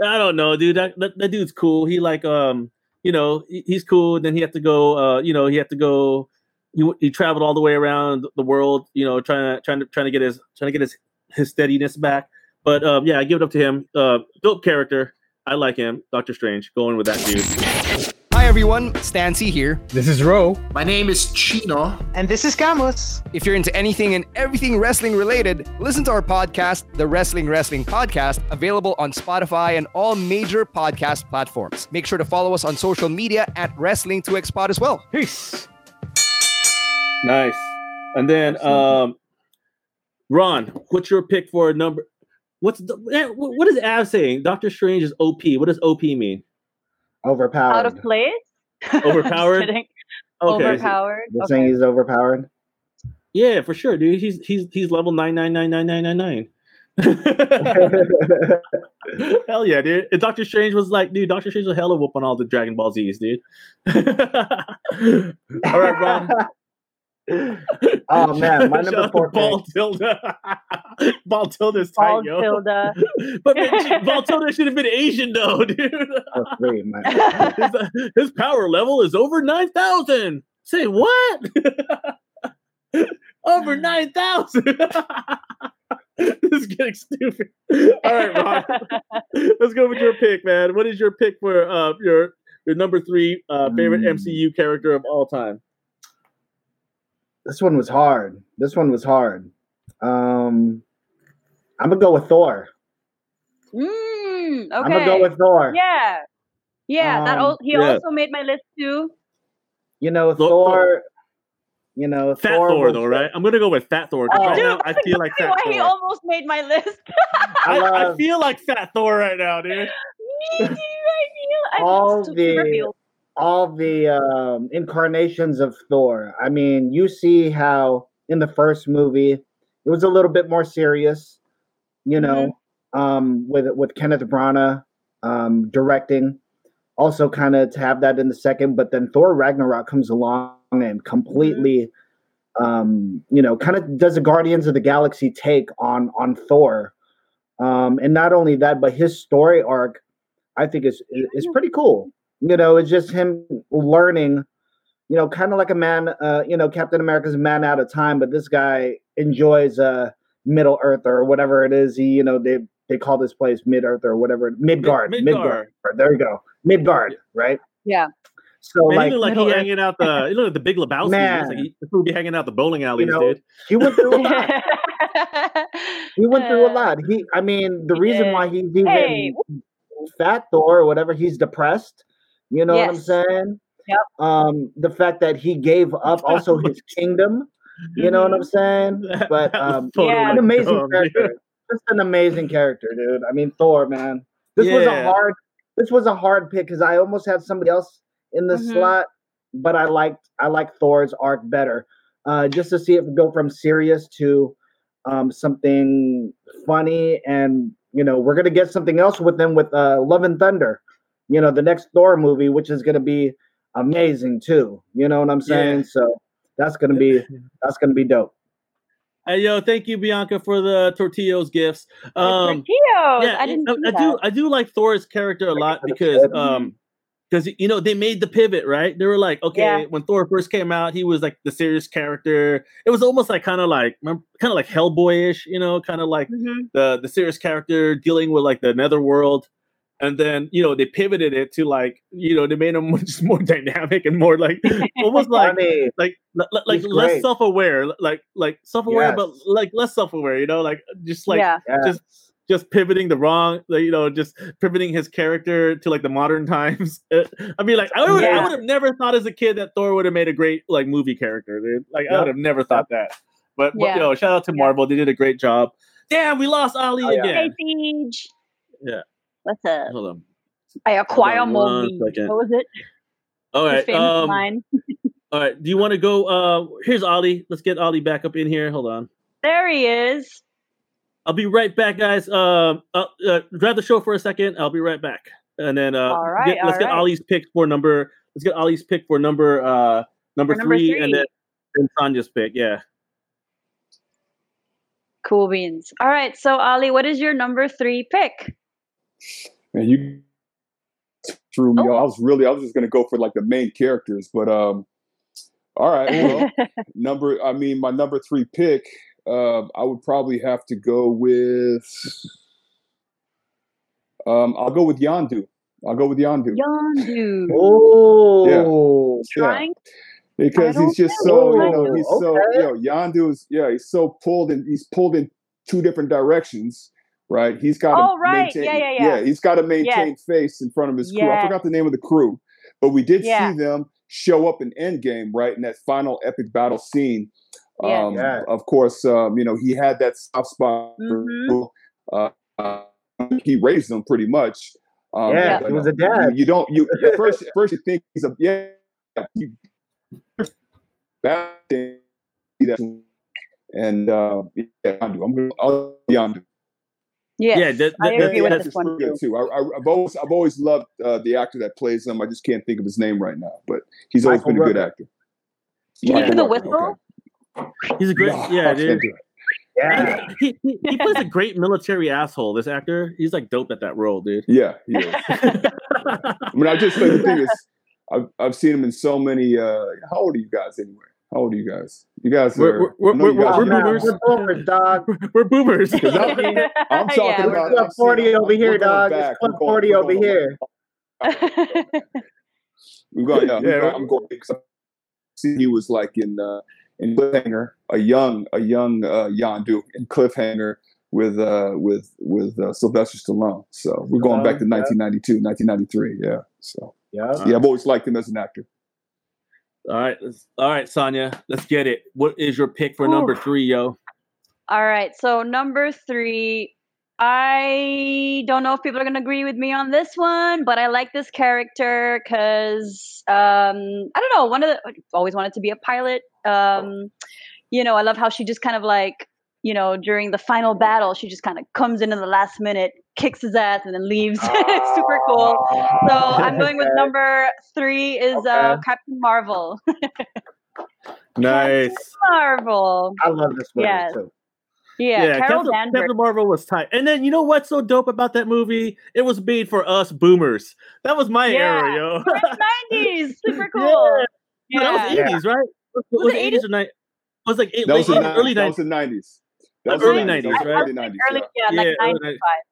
I don't know, dude. That, that that dude's cool. He like um, you know, he- he's cool. Then he had to go. Uh, you know, he had to go. he he traveled all the way around the world, you know, trying to trying to trying to get his trying to get his his steadiness back. But um, yeah, I give it up to him. Uh, dope character. I like him. Doctor Strange. Going with that dude. Hi everyone, Stancy here. This is Ro. My name is Chino. And this is Camus. If you're into anything and everything wrestling related, listen to our podcast, the Wrestling Wrestling Podcast, available on Spotify and all major podcast platforms. Make sure to follow us on social media at Wrestling 2Xpod as well. Peace. Nice. And then um, Ron, what's your pick for a number? What's the eh, what is Av saying? Doctor Strange is OP. What does OP mean? Overpowered. Out of place. Overpowered? Just. Okay. Overpowered. You're Okay. saying he's overpowered? Yeah, for sure, dude. He's he's he's level nine nine nine nine nine nine nine. Hell yeah, dude. And Doctor Strange was like, dude, Doctor Strange was hella whoop on all the Dragon Ball Z's, dude. all right, Ron. oh man, my number out four Ball pick. Tilda. Ball Tilda's tight, Ball yo. Tilda. but man, Ball Tilda should have been Asian though, dude. Oh, three, man. his, his power level is over 9,000. Say what? over 9,000. this is getting stupid. All right, Ron. Let's go with your pick, man. What is your pick for uh, your your number three uh, favorite Mm. MCU character of all time? This one was hard. This one was hard. Um, I'm gonna go with Thor. Mm, okay. I'm gonna go with Thor. Yeah. Yeah, that Um, al- he yeah. also made my list too. You know, Thor- Thor. You know, Fat Thor, was- though, right? I'm gonna go with Fat Thor. Oh, right Dude, now, I feel like Fat why he Thor. almost made my list. I, I love- feel like Fat Thor right now, dude. Me too, I feel I All super the- feel- all the um, incarnations of Thor. I mean, you see how in the first movie it was a little bit more serious, you know, um, with with Kenneth Branagh um, directing. Also, kind of to have that in the second, but then Thor Ragnarok comes along and completely, um, you know, kind of does a Guardians of the Galaxy take on on Thor, um, and not only that, but his story arc, I think is is pretty cool you know it's just him learning you know kind of like a man uh you know captain america's a man out of time but this guy enjoys uh middle earth or whatever it is he you know they they call this place mid earth or whatever midgard Mid- midgard there you go midgard right Yeah. so Man, like, he looked like he hanging out the. He looked like the Big Lebowski. Man. Like he he would be hanging out the bowling alleys, know, dude. he went through a lot he went through a Uh, lot he i mean the he reason did. why he's even Hey. fat thor or whatever he's depressed you know what i'm saying? Yep. um the fact that he gave up also his kingdom you know what i'm saying? But um Yeah. an amazing character. Just an amazing character dude. I mean thor man. This was a hard this was a hard pick because i almost had somebody else in the Mhm. slot but i liked i liked thor's arc better. Uh just to see it go from serious to um something funny and you know we're gonna get something else with them with uh love and thunder you know the next thor movie which is gonna be amazing too you know what i'm saying Yeah. so that's gonna be that's gonna be dope Hey, yo, thank you, Bianca, for the tortillos gifts. Um, Tortillos. yeah, I didn't I, I do. I do like Thor's character a lot because, um, because you know they made the pivot, right? They were like, okay, Yeah. when Thor first came out, he was like the serious character. It was almost like kind of like, kind of like Hellboyish, you know, kind of like Mhm. the the serious character dealing with like the netherworld and then you know they pivoted it to like you know they made him just more dynamic and more like almost like Funny. like li- li- like less great. self-aware like like self-aware but like less self-aware you know like just like yeah. Yeah. just just pivoting the wrong you know just pivoting his character to like the modern times Uh, i mean like i would i Yeah. would have never thought as a kid that thor would have made a great like movie character dude like i would have never thought that but, but Yeah. you know shout out to Yeah. marvel they did a great job damn we lost ali Oh, yeah. again Hey, Yeah. What's up? hold on I acquire more meat. second. What was it? all right um line. all right do you want to go uh here's ali let's get ali back up in here hold on There he is. I'll be right back, guys. Um, uh, uh, grab the show for a second. I'll be right back, and then uh, All right, get, let's all get right. Ollie's pick for number. Let's get Ollie's pick for number uh number, For number three, three. and then, then Tanya's pick. Yeah. Cool beans. All right. So, Ali, what is your number three pick? Man, you threw me. Oh. off. I was really, I was just gonna go for like the main characters, but um, All right. Well, number. I mean, my number three pick. Uh, I would probably have to go with. Um, I'll go with Yondu. I'll go with Yandu. Yondu. Oh, yeah. Trying. because he's just so so. you know he's so Okay. you know Yondu's yeah he's so pulled in he's pulled in two different directions right he's got to Oh, right. maintain Yeah, yeah, yeah. he's got to maintain face in front of his crew I forgot the name of the crew but we did Yeah. see them show up in Endgame right in that final epic battle scene Yes. um, Yeah. of course um, you know he had that soft spot for Mhm. uh, uh, he raised them pretty much um, Yeah, but, he was a dad. you, you don't you at first at first you think he's a yeah you, that and uh, yeah, Yondu. I'm gonna I'll Yondu. Yes. Yeah, that- I that- agree the with actor's this one pretty too. good too. I, I, I've always I've always loved uh, the actor that plays him. I just can't think of his name right now, but he's always Michael been a good actor. Can you Michael do the whistle? okay. He's a great, No, yeah, dude. yeah. He, he, he plays a great military asshole. This actor, he's like dope at that role, dude. Yeah, he is. I mean, I just like the thing is, I've I've seen him in so many. Uh, how old are you guys anyway? How old are you guys? You guys We're- we're- I know you we're- guys we're boomers. We're boomers, dog. We're boomers. I'm- I'm talking Yeah, about We're I'm Club 40 seeing- over here, we're dog. back. It's Club going- 40 we're over going- here. We've got yeah. Yeah. yeah I'm going. because See, he was like in uh, in Cliffhanger, a young a young uh, Yondu in Cliffhanger with uh, with with uh, Sylvester Stallone. So we're going back to yeah. 1992, 1993. Yeah. So Yeah. yeah, I've always liked him as an actor. All right, let's- all right, Sonia, let's get it. What is your pick for number three, yo? All right. So number three, I don't know if people are gonna agree with me on this one, but I like this character because um, I don't know. One of the always wanted to be a pilot. Um, you know, I love how she just kind of like you know during the final battle, she just kind of comes in in the last minute, kicks his ass, and then leaves. Super cool. So I'm going with number three is uh, Captain Marvel. Nice. Captain Marvel. I love this movie Yes. too. Yeah, Carol Captain, Danvers. Captain Marvel was tight. And then you know what's so dope about that movie? It was made for us boomers. That was my Yeah. era, yo. nineties, super Yeah. cool. Yeah, that was Yeah. eighties, right? Was, Was was it it eighties or night? Was like eight, That was, late, the, eight- early that was nineties. the 90s. That was Early the 90s, That was the right? Early 90s. Early, yeah. yeah, like Yeah, ninety five.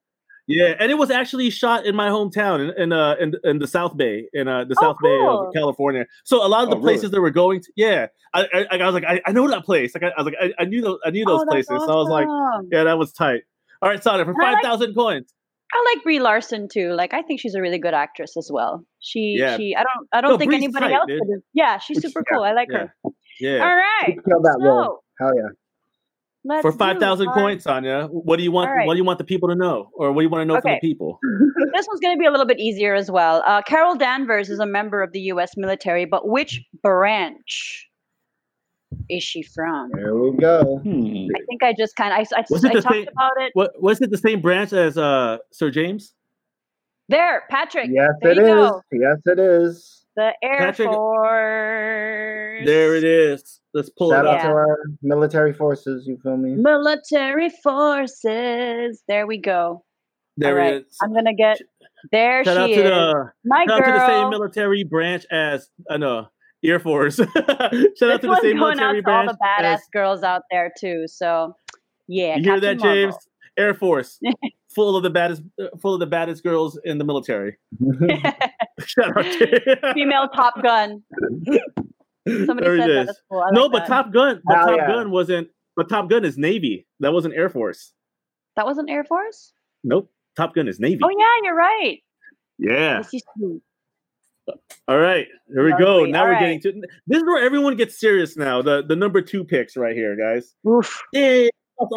Yeah, and it was actually shot in my hometown in in uh, in, in the South Bay in uh, the Oh, South Bay cool. of California. So a lot of the Oh, really? places they were going to, yeah, I I, I was like I, I know that place. Like I, I was like I, I knew those I knew those Oh, that's places. So I was like, yeah, that was tight. All right, Sonia, for five thousand like- coins. I like Brie Larson too. Like I think she's a really good actress as well. She Yeah. she I don't I don't No, think Brie's anybody tight, else dude. could. Yeah, she's Which- super cool. I like Yeah. her. Yeah. All right. She killed that so, role. Hell yeah. Let's for five thousand our- coins, Sonia, what do you want? All right. What do you want the people to know, or what do you want to know from the people? This one's going to be a little bit easier as well. Uh, Carol Danvers is a member of the U.S. military, but which branch is she from? There we go. Hmm. I think I just kind of I, I, Was it I the talked same- about it. What was it the same branch as uh Sir James? There, Patrick. Yes, there it you is. go. Yes, it is. The Air Patrick- Force. There it is. Let's pull Shout it out up. to our military forces. You feel me? Military forces. There we go. There All right. it is. I'm gonna get. There Shout out she to is. the My shout out to the same military branch as I know Air Force. shout out to the one's same going out military to all the badass as- girls out there too. So, yeah. you hear Captain that, James? Marvel. Air Force, full of the baddest, uh, full of the baddest girls in the military. Shout out to Female Top Gun. Somebody There it said that. is. That's cool. No, like but that. Top Gun, but Hell Top yeah. Gun wasn't. But Top Gun is Navy. That wasn't Air Force. that wasn't Air Force. Nope. Top Gun is Navy. Oh yeah, you're right. yeah. This is true. All right. Here we Lovely. go. Now All we're right. getting to. This is where everyone gets serious now. The the number two picks right here, guys. Oof. Yeah.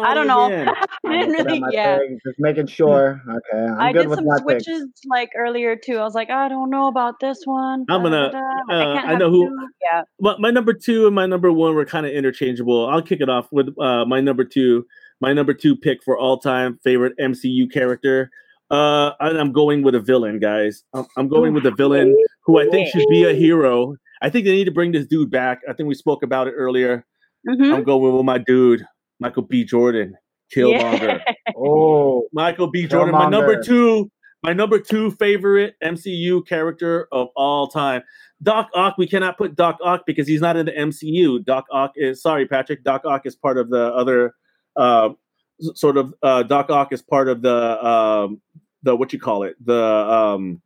I don't know. I didn't really. Yeah. thing, Just making sure. Okay. I'm I good did with some my picks. switches like earlier too. I was like, I don't know about this one. I'm gonna- uh, can't I know who- two. Yeah. But my number two and my number one were kind of interchangeable. I'll kick it off with uh, my number two. My number two pick for all time favorite MCU character. Uh, and I'm going with a villain, guys. I'm, I'm going with a villain who I think should be a hero. I think they need to bring this dude back. I think we spoke about it earlier. Mhm. I'm going with my dude, Michael B. Jordan, Killmonger. Yeah. Oh, Michael B. Jordan, my number two, my number two favorite MCU character of all time. Doc Ock, we cannot put Doc Ock because he's not in the MCU. Doc Ock is sorry, Patrick. Doc Ock is part of the other uh, sort of uh, Doc Ock is part of the um, the what you call it the um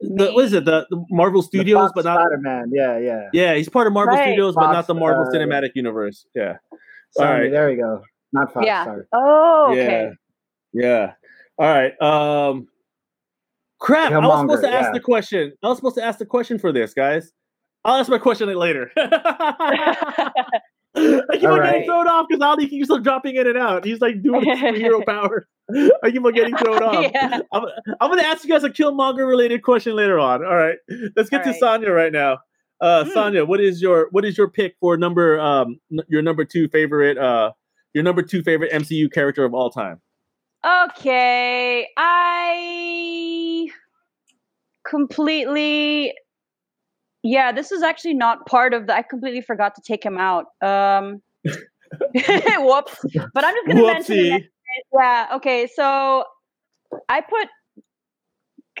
the, what is it the, the Marvel Studios, Fox but not Spider-Man. Yeah, yeah. yeah, he's part of Marvel Right. Studios, but not the Marvel uh, Cinematic Universe. Yeah, Sorry, Alright. there we go. Not Fox. Yeah. Sorry. Oh, okay. yeah, yeah. All right. Um, crap! I was supposed to ask yeah. the question. I was supposed to ask the question for this, guys. I'll ask my question later. I keep on Alright. getting thrown off because Ali keeps on dropping in and out. He's like doing his superhero power. I keep on getting thrown off. yeah. I'm, I'm going to ask you guys a Killmonger related question later on. All right, let's get to Alright. Sonya right now. Uh, Hmm. Sonya, what is your what is your pick for number um your number two favorite uh your number two favorite MCU character of all time? Okay, I completely. Yeah, this is actually not part of the. I completely forgot to take him out. Um, whoops! But I'm just gonna mention it. Whoopsie. Yeah. Okay. So I put.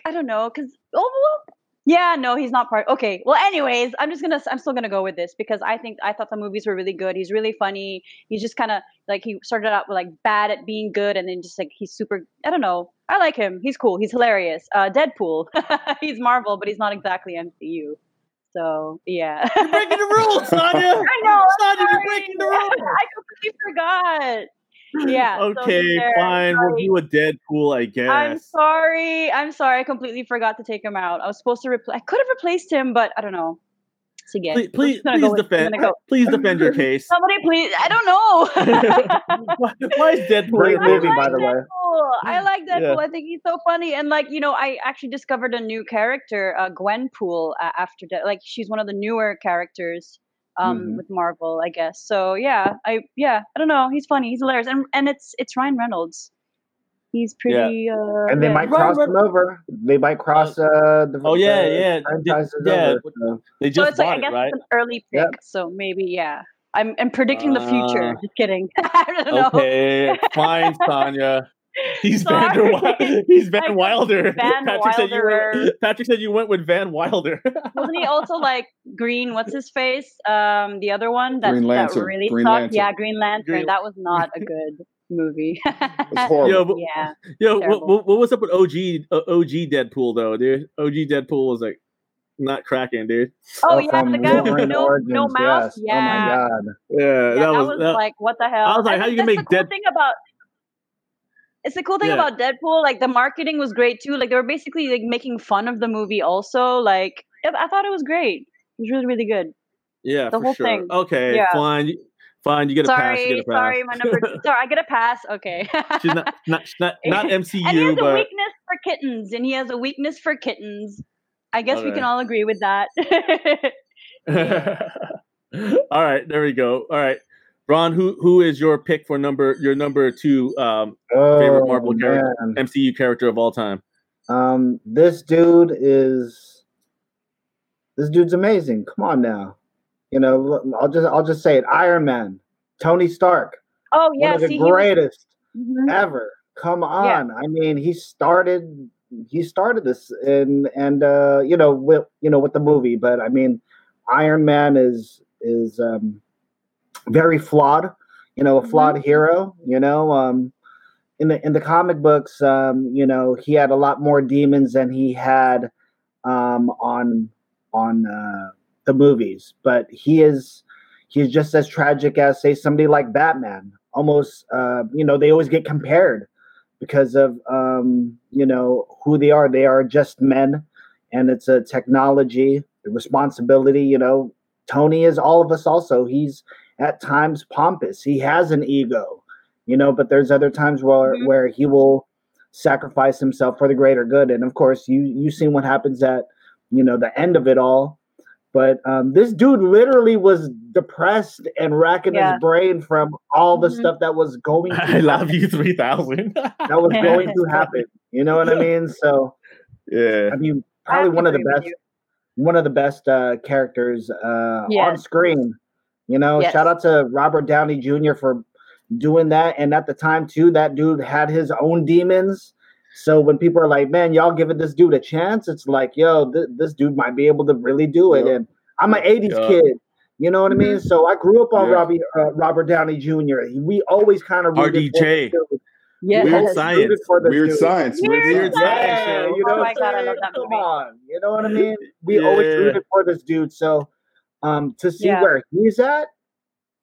I don't know, cause oh yeah, no, he's not part. Okay. Well, anyways, I'm just gonna. I'm still gonna go with this because I think I thought the movies were really good. He's really funny. He's just kind of like he started out with like bad at being good, and then just like he's super. I don't know. I like him. He's cool. He's hilarious. Uh, Deadpool. he's Marvel, but he's not exactly MCU. So yeah. You're breaking the rules, Sonya. I know. Sonya, you're breaking the rules. I completely forgot. Yeah. Okay, there. fine. We'll do a Deadpool, I guess. I'm sorry. I'm sorry. I completely forgot to take him out. I was supposed to replace. I could have replaced him, but I don't know. So yeah, please, please, just please with- defend. go- Please defend your case. Somebody, please. I don't know. why, why is Deadpool? Great I movie, like by the way. Deadpool. I like Yeah. Deadpool. I think he's so funny, and like you know, I actually discovered a new character, uh, Gwenpool, uh, after that. Like she's one of the newer characters um, Mhm. with Marvel, I guess. So yeah, I yeah, I don't know. He's funny. He's hilarious, and and it's it's Ryan Reynolds. He's Yeah. pretty. Uh, And they yeah. might Ryan cross them over. They might cross uh, the Oh, yeah, the yeah. franchises Yeah. over. So. They So just it's like I guess it, right? it's an early pick. Yep. So maybe yeah. I'm I'm predicting the future. Ah. Just kidding. I don't know. Okay, fine, Sonya. He's Van der Sorry. Wi- He's Van Wilder. Van Patrick said you were, Wilder. Patrick said you went with Van Wilder. Wasn't he also like green? What's his face? Um, the other one that, Green that Lantern. really Green sucked. Lantern. Yeah, Green Lantern. Green- That was not a good movie. It's horrible. Yo, but- yeah. Yo, what, what, what was up with OG uh, OG Deadpool though, dude? OG Deadpool was like not cracking, dude. Oh, Oh, yeah, the guy with Wolverine no, no Origins, mouth. yes. Yeah. Oh my god. Yeah, Yeah, that, was, that- like what the hell? I was like, And how you gonna the make cool Dead- thing about it's the cool thing Yeah. about Deadpool. Like the marketing was great too. Like they were basically like making fun of the movie. Also, like I thought it was great. It was really really good. yeah, the for whole sure. thing. Okay, Yeah. fine, fine. You get a pass. You Sorry, get a pass. sorry, my number. sorry, I get a pass. Okay. She's not not not, not and he MCU, has a weakness for kittens, and he has a weakness for kittens. I guess we can all agree with that. all right, there we go. All right, Ron, who who is your pick for number your number two um, Favorite Oh, Marvel character. MCU character of all time? Um, this dude is this dude's amazing. Come on now, you know. I'll just I'll just say it. Iron Man, Tony Stark, Oh yeah, of the see, he was- greatest Mhm. ever. Come on, I mean, he started he started this and and uh, you know with you know with the movie, but I mean, Iron Man is is um, very flawed. You know, a flawed hero. You know, um, in the in the comic books, um, you know, he had a lot more demons than he had um, on on uh, the movies. But he is he's just as tragic as say somebody like Batman. Almost, uh, you know, they always get compared because of um, you know who they are. They are just men, and it's a technology, the responsibility. You know, Tony is all of us. Also, he's at times pompous. He has an ego you know but there's other times where Mhm. where he will sacrifice himself for the greater good and of course you you seen what happens at you know the end of it all but um, this dude literally was depressed and racking Yeah. his brain from all the Mhm. stuff that was going to I love you three thousand. that was going to happen you know what i mean so yeah. i mean probably have to one of the best one of the best uh, characters uh, on screen. You know, Yes. shout out to Robert Downey Jr. for doing that. And at the time too, that dude had his own demons. So when people are like, "Man, y'all giving this dude a chance," it's like, "Yo, th- this dude might be able to really do it." Yep. And I'm an '80s Yeah. kid. You know what I mean? So I grew up on Yeah. Robbie, uh, Robert Downey Jr. We always kind of RDJ. Yes. Weird Yes. science. for this Weird dude. science. Weird, Weird science. science. Yeah, you Oh know my what I'm God, I love that Come movie. on, you know what I mean? We always Yeah. rooted for this dude. So, um, to see Yeah. where he's at,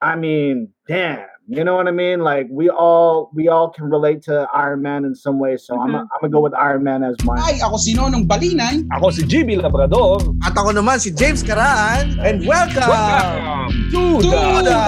I mean, damn, you know what I mean? Like we all we all can relate to Iron Man in some way. So I'm Mhm. I'm gonna go with Iron Man as mine. Ay, ako si Nonong Balinan. Ako si GB Labrador. At ako naman si James Karaan. And welcome, Welcome to to the the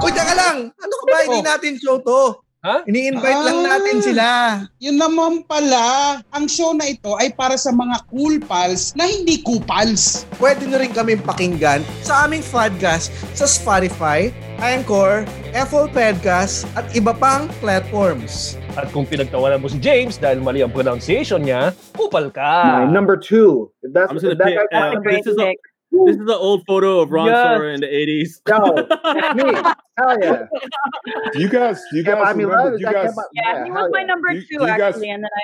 Cool Uy, teka lang. Ano ka ba? Hindi Oh. natin show to. Ha? Ini-invite lang Ah. natin sila. Yun naman pala, ang show na ito ay para sa mga cool pals na hindi kupals. Pwede nyo rin kami pakinggan sa aming podcast sa Spotify, Anchor, Apple Podcasts, at iba pang platforms. At kung pinagtawanan mo si James dahil mali ang pronunciation niya, kupal My ka. number two. If that's I'm if just that gonna pick. my Uh, this is a this is the old photo of Ron Yes. Sora in the '80s. Yo, me, hell yeah. Do you guys? Do you guys buy remember? love. Do you guys? Can't Yeah, he was my yeah. number Do you- two do you guys- actually, and then I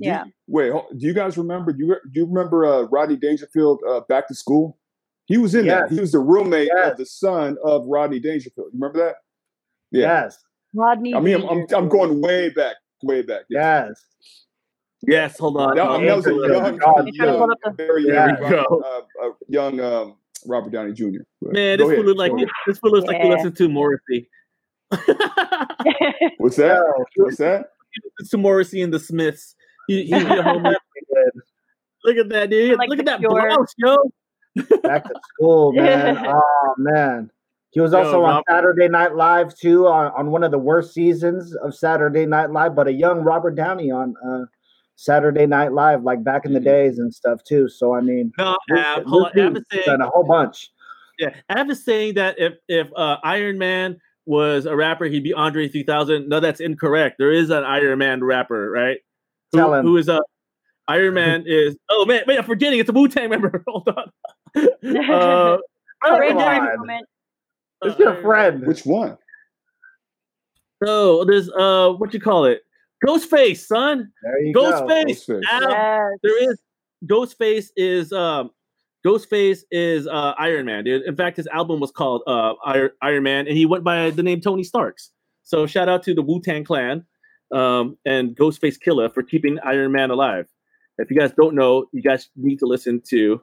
do you- yeah. wait, do you guys remember? Do you do you remember uh, Rodney Dangerfield uh, Back to School? He was in Yes. that. He was the roommate Yes. of the son of Rodney Dangerfield. You remember that? Yeah. Yes, Rodney. I mean, I'm, I'm I'm going way back, way back. Yeah. yes. Yes, hold on. That, Um, that was a young, God, You're trying to young, pull up the- very young, There we go. uh, uh, young um, Robert Downey Jr. But Man, go this ahead, fool looks like go ahead. this fool looks like he Yeah. listens to Morrissey. What's that? What's that? listens to Morrissey and the Smiths. He, he, he a homeless. Look at that, dude. Like Look at that Cure. blouse, yo. back to school, man. Oh man. He was Yo, also on Robert- Saturday Night Live too, on, on one of the worst seasons of Saturday Night Live, but a young Robert Downey on uh, Saturday Night Live, like back in the Mhm. days and stuff too. So I mean, No, this- Av, this hold on. Av dude's is saying, done a whole bunch. yeah, Av is saying that if if uh, Iron Man was a rapper, he'd be Andre 3000. No, that's incorrect. There is an Iron Man rapper, right? Who, Tell him. who is a Iron Man is. Oh man, wait, I'm forgetting. It's a Wu Tang member. Hold on. Uh, Great Come on. It's your friend. Which one? No, there's uh, what you call it? Ghostface, son. There you go. Ghostface. Ghostface. Av, Yes. there is Ghostface is um Ghostface is uh Iron Man, dude. In fact, his album was called uh Iron, Iron Man, and he went by the name Tony Starks. So shout out to the Wu Tang Clan um and Ghostface Killah for keeping Iron Man alive. If you guys don't know, you guys need to listen to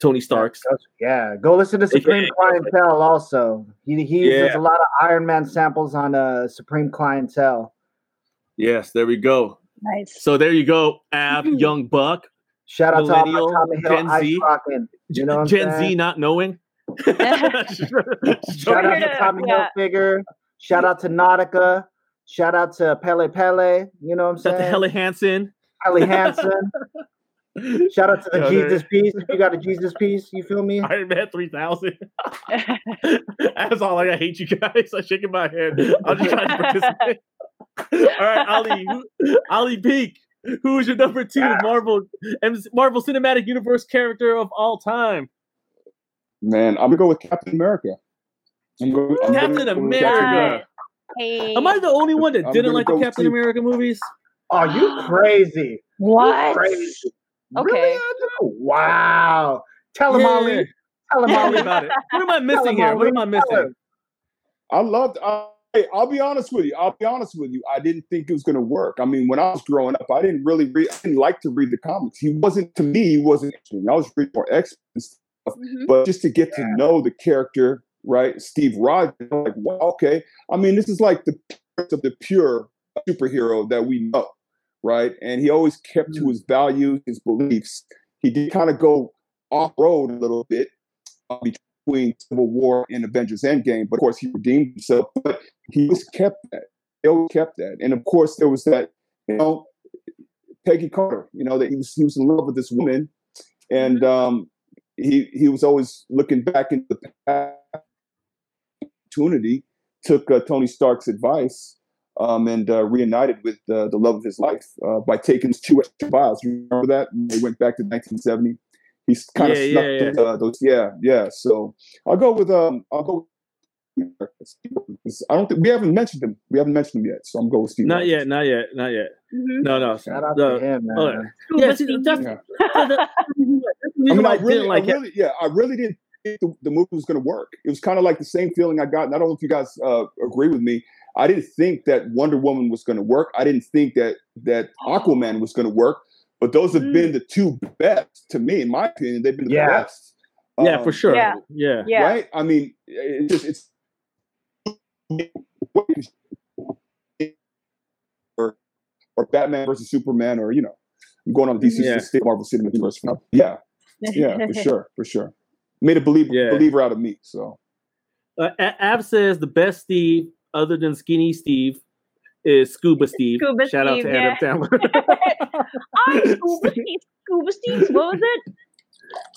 Tony Starks. Yeah, go listen to Supreme AKA Clientele. Also, he he uses Yeah. a lot of Iron Man samples on uh, Supreme Clientele. Yes, there we go. Nice. So there you go, Av, mm-hmm. Young Buck, Shout out to all my Millennial, Hill Gen Z, rocking. You know what I'm Gen saying? Z not knowing. Shout out to to- Tommy yeah. Hill figure. Shout out to Nautica. Shout out to Pelle Pelle. You know what I'm Shout out to saying? Helly Hansen. Kelly Hansen. Shout out to the Yo, Jesus piece. If you got a Jesus piece, you feel me? Iron Man 3000. That's all. Like, I hate you guys. I'm shaking my head. I'm just trying to participate. All right, Ali. Who, Ali Peak. Who is your number two ah. Marvel M- Marvel Cinematic Universe character of all time? Man, I'm gonna go with Captain America. I'm going, I'm Captain go America. Hey. Am I the only one that I'm didn't like the Captain you. America movies? Oh, you crazy. You What? crazy. Okay. Really, Wow. Tell him, Yeah. Ali. Tell him, Tell Ali. about it. What am I missing here? What am I missing? I loved. I, hey, I'll be honest with you. I'll be honest with you. I didn't think it was going to work. I mean, when I was growing up, I didn't really read. I didn't like to read the comics. He wasn't to me. He wasn't. I was reading more X stuff, Mhm. but just to get to know the character, right? Steve Rogers. I'm like, wow, okay. I mean, this is like the of the pure superhero that we know, right? And he always kept to his values, his beliefs. He did kind of go off road a little bit uh, between Civil War and Avengers Endgame, but of course he redeemed himself. But he always kept that. He always kept that. And of course there was that, you know, Peggy Carter. You know that he was he was in love with this woman, and um, he he was always looking back into the past opportunity. Took uh, Tony Stark's advice um, and uh, reunited with uh, the love of his life uh, by taking his two extra vials. Remember that? They went back to 1970. He's kind of Yeah, snuck yeah, those, uh, those. Yeah, yeah. So I'll go with um. I'll go I don't think we haven't mentioned him. We haven't mentioned him yet, so I'm going with Steve. Not Rogers. yet, not yet, not yet. Mhm. No, no. Shout out the- to him, man. oh, yeah, see, that's, Yeah. that's I mean, I didn't really, like I it. yeah, I really didn't think the, the movie was going to work. It was kind of like the same feeling I got. And I don't know if you guys uh, agree with me. I didn't think that Wonder Woman was going to work. I didn't think that that Aquaman was going to work. But those have Mm. been the two best to me, in my opinion. They've been the Yeah. best. Yeah, Um, for sure. Yeah. Yeah. Yeah. Right? I mean, it just it's or or Batman versus Superman, or you know, I'm going on DC Yeah. State Marvel Cinematic Universe. Yeah, yeah, for sure, for sure. Made a believer Yeah. believer out of me. So Uh, Ab says the best Steve, other than Skinny Steve, is Scuba Steve. Scuba Shout Steve, out to Adam Sandler. I'm Scuba Steve. Scuba Steve. What was it?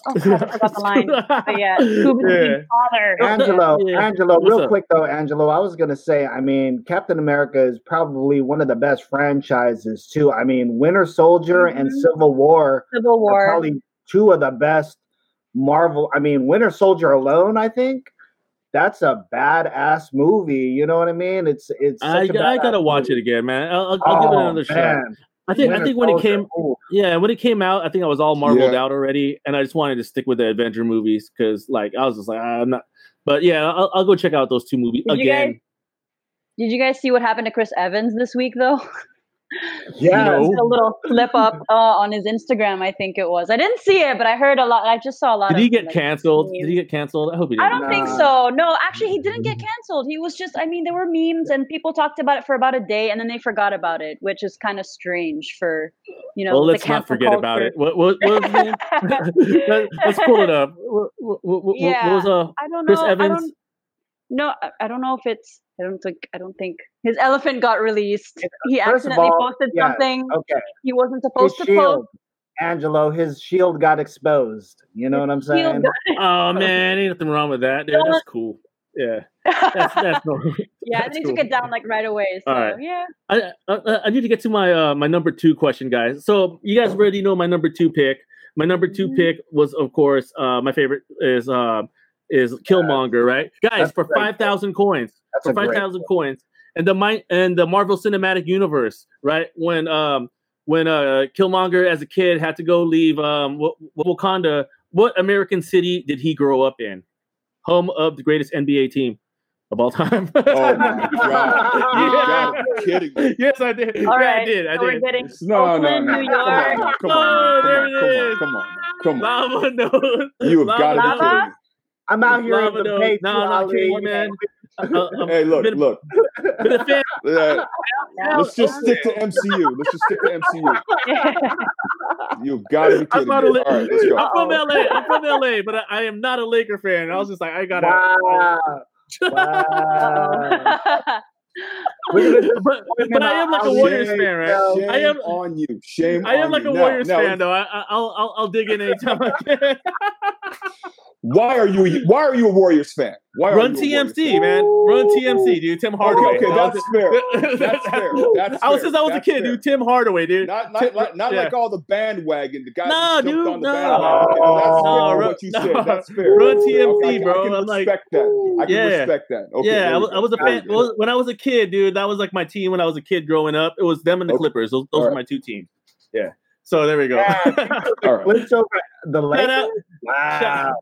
Oh, crap, I forgot the line. But yeah, Scuba Yeah. Steve's father. Angelo, Yeah. Angelo, What's real up? quick though, Angelo, I was gonna say, I mean, Captain America is probably one of the best franchises too. I mean, Winter Soldier and Mhm. Civil War Civil are War. probably two of the best Marvel. I mean, Winter Soldier alone, I think that's a badass movie. You know what I mean? It's it's. I, Such a I gotta badass watch it again, man. I'll, I'll, I'll give it Oh, another shot. I think I Winter think when it came, ooh. yeah, when it came out, I think I was all marveled Yeah. out already, and I just wanted to stick with the Avenger movies because, like, I was just like, ah, I'm not. But yeah, I'll, I'll go check out those two movies Did you again. guys- Did you guys see what happened to Chris Evans this week, though? Yeah. No. He a little slip up uh, on his Instagram, I think it was. I didn't see it, but I heard a lot. I just saw a lot. Did of, he get like, canceled? memes. Did he get canceled? I hope he didn't. I don't think so. No, actually, he didn't get canceled. He was just, I mean, there were memes and people talked about it for about a day and then they forgot about it, which is kind of strange for, you know, well, let's not cancel forget about it. What, what, what was his name? Let, us pull it up. What, what, what, what- Yeah. what was uh, I don't Chris know. I Evans? don't, no, I- I don't know if it's, I don't think, I don't think his elephant got released. He First accidentally all, posted yeah, something Okay. he wasn't His supposed to shield, post. Angelo, his shield got exposed. You know what I'm saying? got- Oh man, ain't nothing wrong with that, dude. That's cool. Yeah, that's that's normal. yeah, and That's then he cool. took it down like right away. So All right. yeah. I, I I need to get to my uh my number two question, guys. So you guys already know my number two pick. My number 2 Mhm. pick was, of course, uh my favorite is uh is Killmonger, right? Guys, That's for great. five thousand coins, That's for a five great thousand coins, and the mi- and the Marvel Cinematic Universe, right? When um when uh Killmonger as a kid had to go leave um Wa- Wakanda, what American city did he grow up in? Home of the greatest NBA team of all time. Oh my god! You Yeah. gotta kidding me. Yes, I did. All yeah, I did. I so we're did. getting No, no, Oakland, no. New Come on, York. come Oh, on, come there on, it come on, come on, come on. Lava nose. You have got to be kidding me. I'm out here Lava in the nose. Bay, No, too, I'm not Ali. kidding you, man. Uh, uh, Hey, look, been, look. been a fan. Uh, let's just stick to MCU. Let's just stick to MCU. You've got to be I'm not me. a La- All right, let's go. I'm from LA. I'm from LA, but I, I am not a Laker fan. I was just like, I gotta. Wow. wow. But, but I am like a Warriors Shame, fan, right? Shame I am- on you. Shame I am on like you. a Now- Warriors now, fan, though. I, I- I'll, I'll I'll dig in anytime I can. Why are you? Why are you a Warriors fan? Why Run you a Warriors TMC, fan? man. Run TMC, dude. Tim Hardaway. Okay, okay, that's fair. That's That's fair. That's I was fair. since I was a kid, fair. dude. Tim Hardaway, dude. Not, Tim- not, like, not yeah. like all the bandwagon, the guys No, who jumped dude, on the no. bandwagon. Okay, that's No, fair run- what you no. said. That's fair. Run Okay, TMC, I can- bro. I can I'm like- respect that. I can Yeah. respect that. Okay, yeah, I was. I was a fan. well, When I was a kid, dude, that was like my team when I was a kid growing up. It was them and the Okay. Clippers. Those, those were right. my two teams. Yeah. So there we go. Ah, all right. Flips over the Lakers. Wow. shout out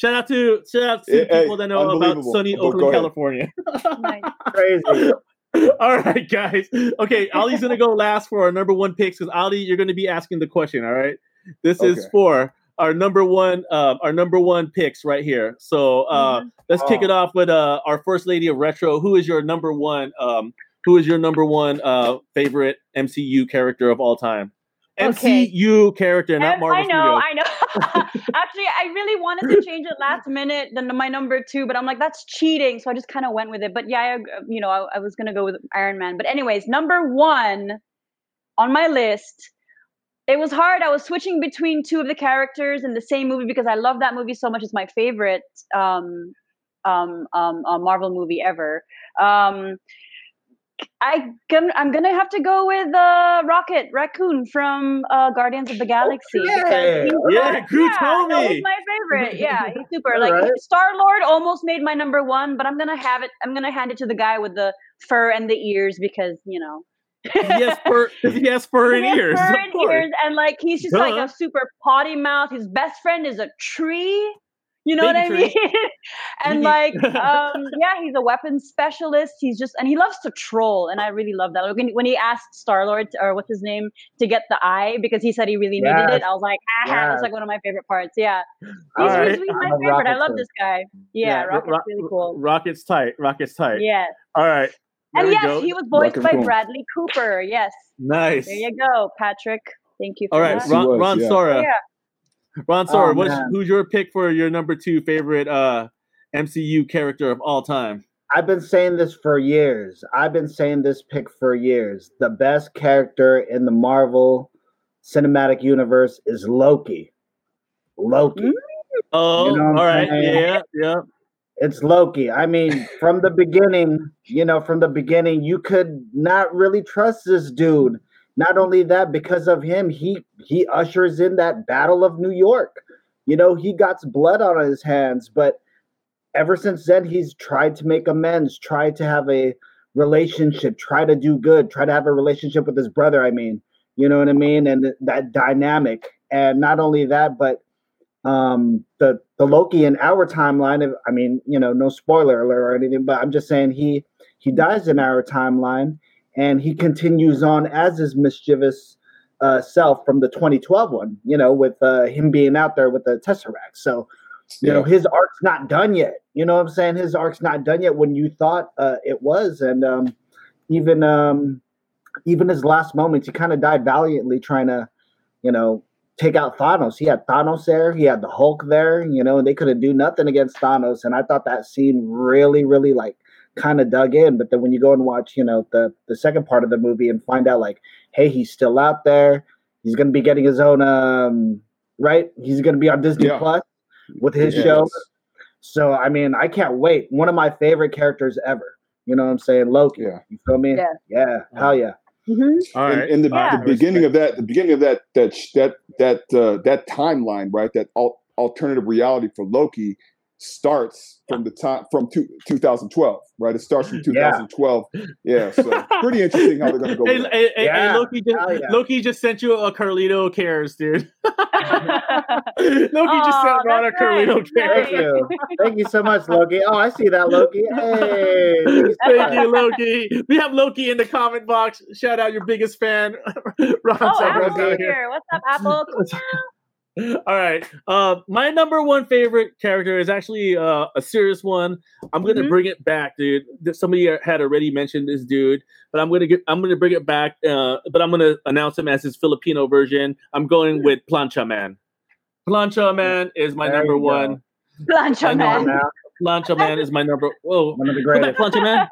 to shout out to Hey, hey, people that know about sunny But Oakland. California. Nice. Crazy. all right, guys. Okay, Ali's gonna go last for our number one picks because Ali, you're gonna be asking the question. All right. This is for our number one, um, our number one picks right here. So uh, let's kick Oh. it off with uh, our first lady of retro. Who is your number one? Um, who is your number one uh, favorite MCU character of all time? Okay. MCU character, not Marvel I know, Studios. I know. Actually, I really wanted to change it last minute, then my number two, but I'm like, that's cheating. So I just kind of went with it. But yeah, I, you know, I, I was going to go with Iron Man. But, anyways, number one on my list, it was hard. I was switching between two of the characters in the same movie because I love that movie so much. It's my favorite um, um, um, uh, Marvel movie ever. Um, I can, I'm gonna have to go with uh, Rocket Raccoon from uh, Guardians of the Galaxy. Okay. Yeah, Groot yeah, no, Homie. he's my favorite. Yeah, he's super. Like right. Star Lord almost made my number one, but I'm gonna have it. I'm gonna hand it to the guy with the fur and the ears because you know. He has fur. Has fur and ears. fur and ears, and like he's just like a super potty mouth. His best friend is a tree. You know Baby what I mean? and like, um, yeah, he's a weapons specialist. He's just, and he loves to troll, and I really love that. Like when, when he asked Star Lord or what's his name to get the eye because he said he really needed it, I was like, ah, Yes. that's like one of my favorite parts. Yeah, he's, All he's, right. he's my I'm a favorite. I love this guy. Yeah, Rocket's Ro- really cool. Rocket's tight. Rocket's tight. Yes, All right. There and yes, go. he was voiced Rocket by Raccoon. Bradley Cooper. Yes, nice. there you go, Patrick. Thank you. For All right, that. he Ron, was, Ron yeah. Sora. Yeah. Ron Sora, Oh, what's, who's your pick for your number two favorite uh, MCU character of all time? I've been saying this for years. I've been saying this pick for years. The best character in the Marvel Cinematic Universe is Loki. Loki. Mm. Oh, You know all right. saying? Yeah, yeah. It's Loki. I mean, from the beginning, you know, from the beginning, you could not really trust this dude. Not only that, because of him, he he ushers in that Battle of New York. You know, he got blood on his hands, but ever since then, he's tried to make amends, tried to have a relationship, try to do good, try to have a relationship with his brother. I mean, you know what I mean, and that dynamic. And not only that, but um the the Loki in our timeline I mean, you know, no spoiler alert or anything, but I'm just saying he he dies in our timeline and he continues on as his mischievous uh self from the 2012 one, you know, with uh him being out there with the Tesseract. So, you know, his arc's not done yet. You know what I'm saying? His arc's not done yet when you thought uh it was and um even um even his last moments he kind of died valiantly trying to, you know, take out Thanos. He had Thanos there, he had the Hulk there, you know, and they couldn't do nothing against Thanos. And I thought that scene really, really like kind of dug in. But then when you go and watch, you know, the the second part of the movie and find out like, hey, he's still out there. He's gonna be getting his own um right. He's gonna be on Disney Yeah. Plus with his Yes. show. So I mean, I can't wait. One of my favorite characters ever. You know what I'm saying? Loki. Yeah. You feel me? Yeah. Yeah. Hell yeah. Mhm. All and, and the, Yeah. the beginning of that, the beginning of that, that that that uh, that timeline, right? That al- alternative reality for Loki starts from the time from two, 2012, right? It starts from 2012. Yeah, so pretty interesting how they're going to go. Hey, with hey, hey, hey, Yeah. Loki, just, yeah. Loki just sent you a Carlito cares, dude. Loki just sent Ron a that's Carlito nice. cares. Thank you. Thank you so much, Loki. Oh, I see that, Loki. Hey. thank you so Thank much. you, Loki. We have Loki in the comment box. Shout out your biggest fan, Ron Oh, Summers Apple's here. here. What's up, Apple? All right. Uh, my number one favorite character is actually uh, a serious one. I'm gonna Mhm. bring it back, dude. Somebody had already mentioned this dude, but I'm gonna get. I'm gonna bring it back. Uh, but I'm gonna announce him as his Filipino version. I'm going with Plancha Man. Plancha Man is my There number one. Plancha I know, man. Plancha Man is my number. Whoa, one of the greatest. Plancha Man.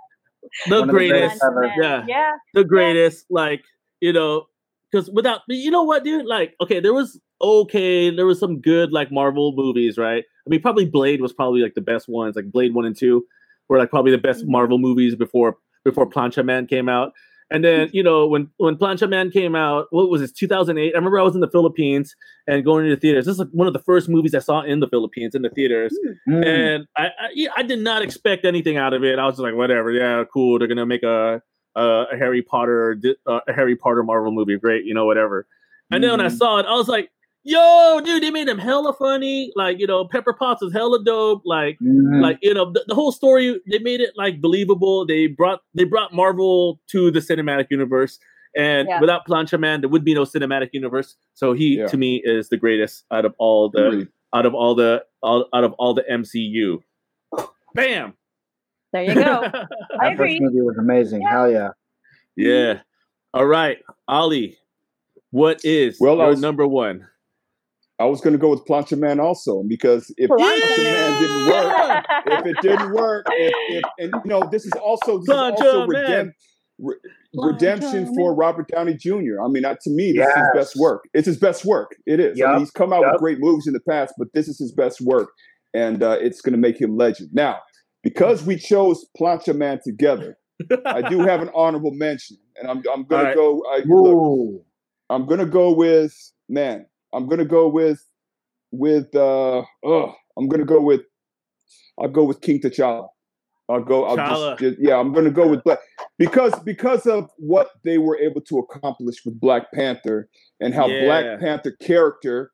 The One of the greatest. greatest ever. Man. Yeah. Yeah. the greatest. Like you know, because without you know what, dude. Like okay, there was okay, there was some good like Marvel movies, right? I mean, probably Blade was probably like the best ones. Like Blade one and two were like probably the best Mhm. Marvel movies before before Plancha Man came out. And then you know when when Plancha Man came out, what was this? 2008. I remember I was in the Philippines and going to the theaters. This is like one of the first movies I saw in the Philippines in the theaters. Mm. And I, I, I did not expect anything out of it. I was just like, whatever, yeah, cool. They're gonna make a a, a Harry Potter uh, a Harry Potter Marvel movie, great, you know, whatever. And then when I Mhm. saw it, I was like, yo, dude, they made him hella funny. Like, you know, Pepper Potts is hella dope. Like, Mhm. like you know, the, the whole story they made it like believable. They brought they brought Marvel to the cinematic universe. And Yeah. without Plancha Man, there would be no cinematic universe. So he, Yeah. to me, is the greatest out of all the Agreed. out of all the all, out of all the MCU. Bam. There you go. I that first agree. movie was amazing. Yeah. Hell yeah. yeah. All right, Ali. What is Well, your was- number one? I was going to go with Plancha Man also because if Plancha Plancha Man didn't work, if it didn't work, if, if and you know this is also this is also Man. redemp- re- Plancha redemption for Robert Downey Jr. I mean, uh, to me, this is his best work. It's his best work. It is. I mean, he's come out Yup. with great movies in the past, but this is his best work, and uh, it's going to make him legend. Now, because we chose Plancha Man together, I do have an honorable mention, and I'm I'm gonna All right. go. I, look, I'm gonna go with man. I'm gonna go with with uh. Oh, I'm gonna go with. I'll go with King T'Challa. I'll go. I'll just, just yeah. I'm gonna go with Black because because of what they were able to accomplish with Black Panther and how Yeah. Black Panther character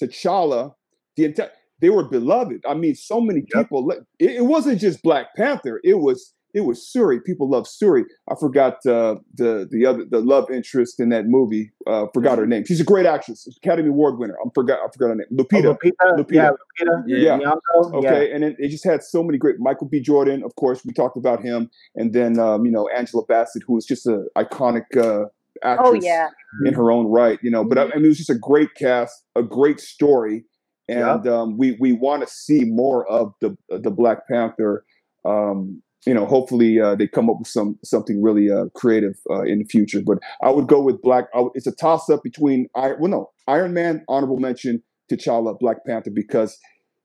T'Challa the entire they were beloved. I mean, so many people. le- It, it wasn't just Black Panther. It was it was Shuri. People love Shuri. I forgot uh, the the other the love interest in that movie. Uh, forgot her name. She's a great actress, Academy Award winner. I forgot I forgot her name. Oh, Lupita. Lupita, Lupita. yeah, Lupita, Yeah. Nyong'o, Okay, and it, it just had so many great. Michael B. Jordan, of course, we talked about him, and then um, you know Angela Bassett, who is just an iconic uh, actress Oh yeah. in her own right. You know, but I, I mean, it was just a great cast, a great story, and um, we we want to see more of the the Black Panther. Um, you know, hopefully uh, they come up with some something really uh, creative uh, in the future. But I would go with Black. I would- it's a toss up between Iron. Well, no, Iron Man, honorable mention, T'Challa, Black Panther, because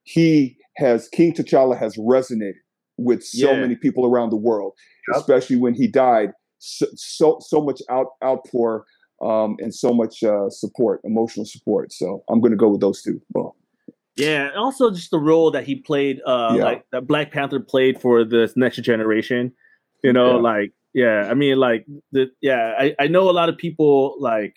he has King T'Challa has resonated with so Yeah. many people around the world, Yep. especially when he died. So so, so much out outpour um, and so much uh, support, emotional support. So I'm going to go with those two. Well, Yeah, and also just the role that he played, uh, Yeah. like that Black Panther played for this next generation. You know, Yeah. like yeah, I mean, like the yeah, I, I know a lot of people like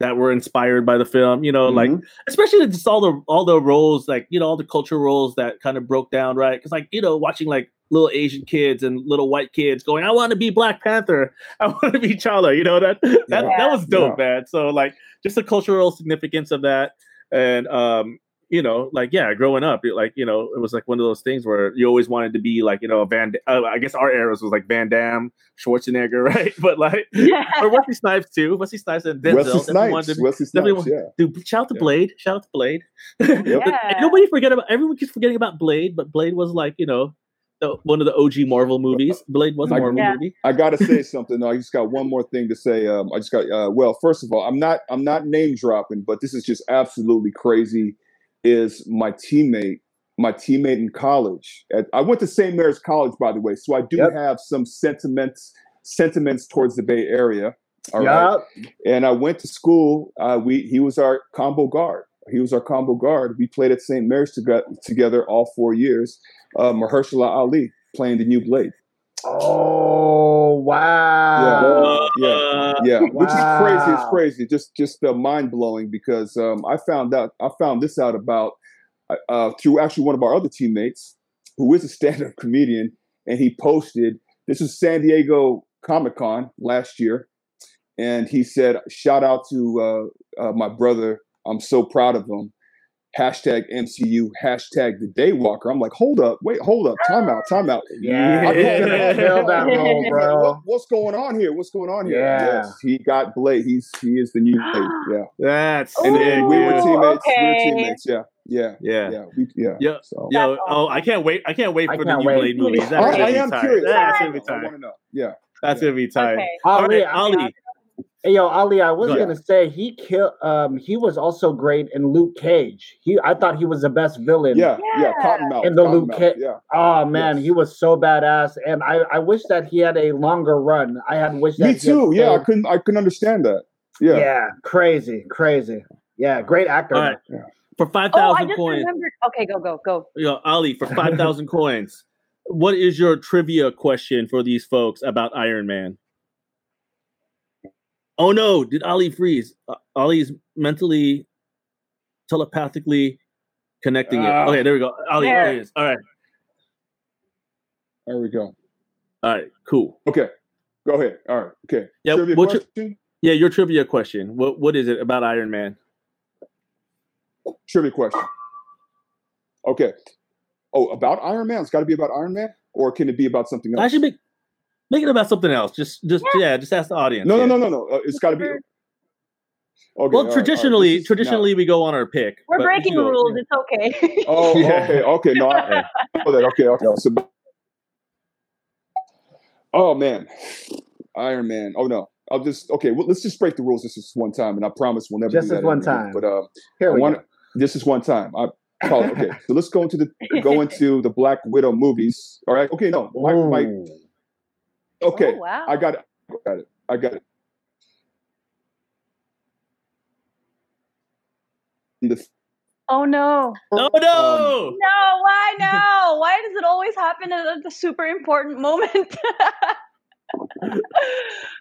that were inspired by the film. You know, like Mhm. especially just all the all the roles, like you know, all the cultural roles that kind of broke down, right? Because like you know, watching like little Asian kids and little white kids going, "I want to be Black Panther, I want to be Chala," you know that that Yeah. that was dope, Yeah. man. So like just the cultural significance of that, and um, you know, like yeah, growing up, it, like you know, it was like one of those things where you always wanted to be like you know, Van. Uh, I guess our eras was like Van Damme, Schwarzenegger, right? But like, yeah. or Wesley Snipes too. Wesley Snipes and Denzel. Wesley definitely wanted Snipes. to be- Wesley Snipes. want- Yeah. Dude, shout out to Yeah. Blade. Shout out to Blade. Yep. Yeah. nobody forget about everyone keeps forgetting about Blade, but Blade was like you know the, one of the OG Marvel movies. Blade was a I- Marvel Yeah. movie. I gotta say something. though. I just got one more thing to say. Um, I just got uh, well. First of all, I'm not I'm not name dropping, but this is just absolutely crazy. Is my teammate my teammate in college? I went to St. Mary's College, by the way, so I do Yep. have some sentiments sentiments towards the Bay Area. All right, Yup. and I went to school. Uh, we he was our combo guard. He was our combo guard. We played at St. Mary's together, together all four years. Uh, Mahershala Ali playing the new Blade. Oh wow. Yeah. Uh, yeah. Which is crazy. It's crazy. Just just uh, mind-blowing because um, i found out i found this out about uh, uh, through actually one of our other teammates who is a stand-up comedian and he posted this was san diego comic-con last year and he said shout out to uh, uh, my brother. I'm so proud of him hashtag mcu hashtag the daywalker i'm like hold up wait hold up time out time out Yeah, I he's don't gonna know. kill that role, bro. What- what's going on here? What's going on here? Yeah. Yes, he got Blade. He's he is the new Blade. Yeah, That's and, sick, and we were dude. teammates. We were teammates. Yeah, yeah, Yeah. yeah, we, yeah. Yeah. So Yo, oh, I can't wait! I can't wait for the can't new wait. Blade movies. I, That's I gonna be am tight. curious. That's gonna be I tight. want to know. Yeah. That's gonna be tight. Okay. All Ali, right, Ali. Hey, yo, Ali, I was Go gonna say he killed. Um, he was also great in Luke Cage. He, I thought he was the best villain. Yeah, yeah, Yeah. Cottonmouth. In the Cottonmouth, Luke Cage. Yeah, Oh man, Yes. he was so badass, and I, I wish that he had a longer run. I had wished that me he had too. Yeah, I couldn't. I couldn't understand that. yeah, Yeah. crazy, crazy. Yeah, great actor. All right. For five Oh, I thousand just coins, remembered. Okay, go go go. yo, Ali, for five thousand coins, what is your trivia question for these folks about Iron Man? Oh no! Did Ali freeze? Uh, Ali's mentally, telepathically connecting it. Ah. Okay, there we go. Ali, There. there he is. All right, There we go. all right, cool. Okay, go ahead. All right. Okay. Yeah, Trivia what's your- question. Yeah, your trivia question. What what is it about Iron Man? Trivia question. Okay. Oh, about Iron Man? It's got to be about Iron Man, or can it be about something else? Actually, make make it about something else. Just just yeah, just ask the audience. no, yeah. no, no, no, no. Uh, it's got to be. Okay. all Well, right, all right. traditionally, This traditionally we go on our pick. We're but breaking you go- rules. It's okay. Oh, Yeah. okay, okay. No, I, oh. Okay, okay. So, oh man, Iron Man. Oh no, I'll just okay. Well, let's just break the rules. This is one time, and I promise we'll never Just do this that one again. time. But uh, Here I we want go. this is one time. I call it okay. So let's go into the go into the Black Widow movies. All right. Okay. No, my, my Ooh. Okay, Oh, wow. I got it. I got it. I got it. The, Oh no. No Um, no! No, why no? Why does it always happen at the super important moment?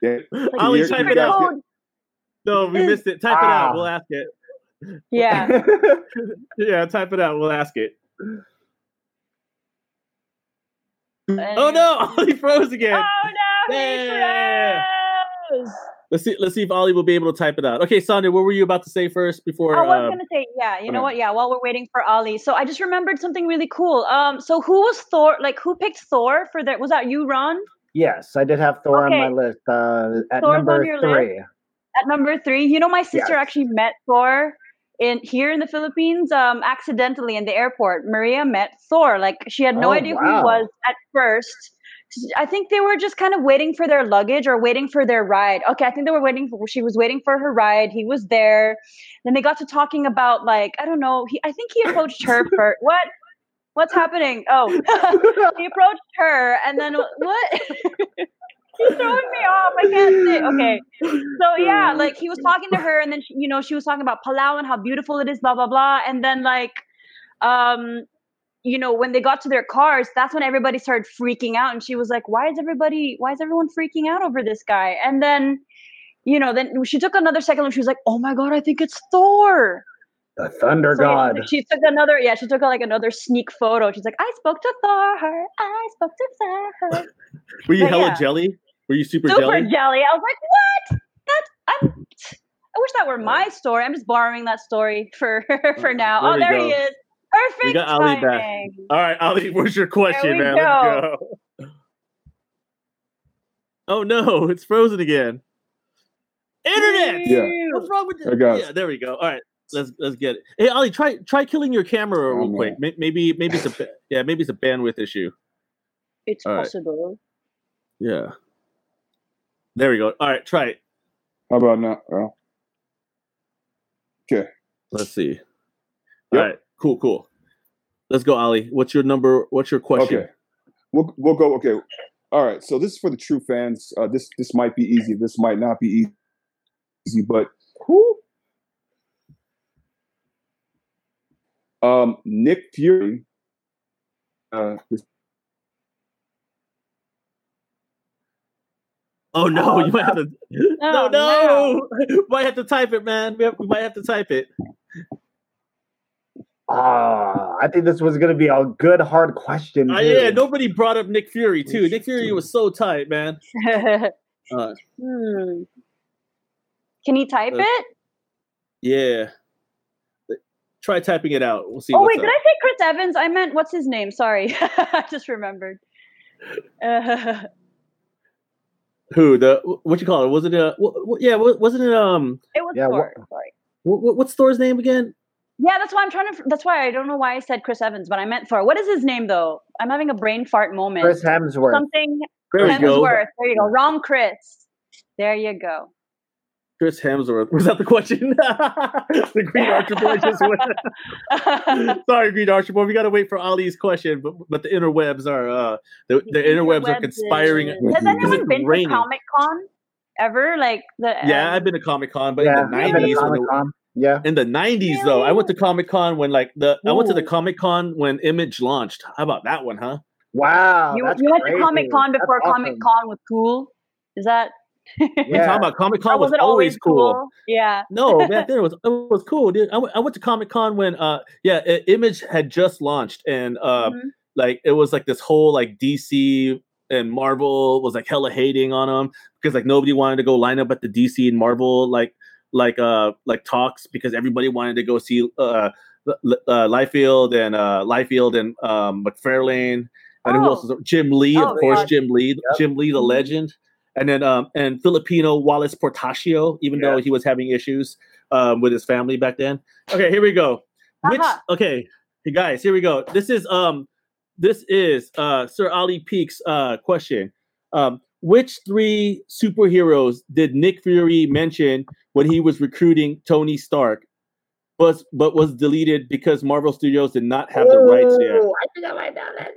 yeah, Ollie, type it out. get- No, we missed it. Type it out. Ah. We'll ask it. yeah. Yeah, type it out. We'll ask it. Oh no! Ollie froze again. Oh no, he Yeah. froze. Let's see. Let's see if Ollie will be able to type it out. Okay, Sonia, what were you about to say first before? I was um, gonna say, yeah, you know okay. what? Yeah, while we're waiting for Ali, so I just remembered something really cool. Um, so who was Thor? Like, who picked Thor for that? Was that you, Ron? yes, I did have Thor Okay. on my list. Uh, at Thor's on number your three. At number three, you know, my sister Yes. actually met Thor in here in the Philippines, um, accidentally in the airport. Maria met Thor. Like, she had no Oh, idea who he was at first. I think they were just kind of waiting for their luggage or waiting for their ride. Okay, I think they were waiting for. She was waiting for her ride. He was there. Then they got to talking about like I don't know. He I think he approached her for what? What's happening? Oh, he approached her, and then what? He's throwing me off. I can't say. Okay, so yeah, like he was talking to her, and then she, you know she was talking about Palau and how beautiful it is, blah blah blah, and then like, um, you know when they got to their cars, that's when everybody started freaking out, and she was like, "Why is everybody? Why is everyone freaking out over this guy?" And then, you know, then she took another second, and she was like, "Oh my god, I think it's Thor." The Thunder So, yeah, God. she took another, yeah, she took like another sneak photo. She's like, "I spoke to Thor. I spoke to Thor." were you but hella yeah. jelly? Were you super, super jelly? jelly. I was like, what? That's I'm. I wish that were my story. I'm just borrowing that story for for now. There oh, there go. he is. Perfect We got Ali back. timing. All right, Ali, where's your question, we man? go. Let's go. Oh no, it's frozen again. Internet. Yeah. What's wrong with this? Yeah, there we go. All right, let's let's get it. Hey, Ali, try try killing your camera Oh, real no. quick. May- Maybe maybe it's a yeah maybe it's a bandwidth issue. It's All right. possible. Yeah. There we go. All right, try it. How about now? Well, okay. Let's see. Yep. All right, cool, cool. Let's go, Ali. What's your number? What's your question? Okay. We'll we'll go. Okay. All right. So this is for the true fans. Uh, this this might be easy. This might not be easy. Easy, but who? Um, Nick Fury. Uh, this- Oh no, you might have to. No, Oh, no, might have to type it, man. We, have, we might have to type it. Ah, I think this was going to be a good hard question. Uh, yeah, nobody brought up Nick Fury too. Nick Fury was so tight, man. Uh, hmm. Can he type Uh, it? yeah. Try typing it out. We'll see. Oh wait, up. did I say Chris Evans? I meant what's his name? Sorry, I just remembered. Who the what you call it? Was it a wh- wh- yeah? Wasn't it um? it was Yeah, Thor. what- Sorry. wh- what's Thor's name again? Yeah, that's why I'm trying to. That's why I don't know why I said Chris Evans, but I meant Thor. What is his name though? I'm having a brain fart moment. Chris Hemsworth. Something There we go. Hemsworth. There you go. Wrong, Chris. There you go. Chris Hemsworth. Was that the question? the Green Archer boy just went. Sorry, Green Archer boy. We got to wait for Ali's question, but but the interwebs are uh the, the interwebs are conspiring. Has anyone been raining. to Comic Con ever? Like the Yeah, um, I've been to Comic Con, but yeah, in the I've been to nineties, Yeah. in the nineties though, I went to Comic Con when like the I went to the Comic Con when Image launched. How about that one, huh? Wow. you, you went to Comic Con before. Comic Con was cool. Is that? Yeah. talking about Comic Con was, was always cool. Yeah. No, back then it was it was cool, dude. I went, I went to Comic Con when uh yeah, I- Image had just launched and uh Mhm. like it was like this whole like DC and Marvel was like hella hating on them because like nobody wanted to go line up at the DC and Marvel like like uh like talks because everybody wanted to go see uh uh Liefeld and uh Liefeld and um McFarlane and who else Oh. was? Jim Lee, Oh, of course, God. Jim Lee, Yep. Jim Lee, the Mhm. legend, and then um and Filipino Whilce Portacio, even though he was having issues um with his family back then. Okay, here we go. Which Uh-huh. okay, hey guys, here we go. This is um this is uh Sir Ali Peak's uh question. Um which three superheroes did Nick Fury mention when he was recruiting Tony Stark? Was but was deleted because Marvel Studios did not have the rights yet. I think I might know that.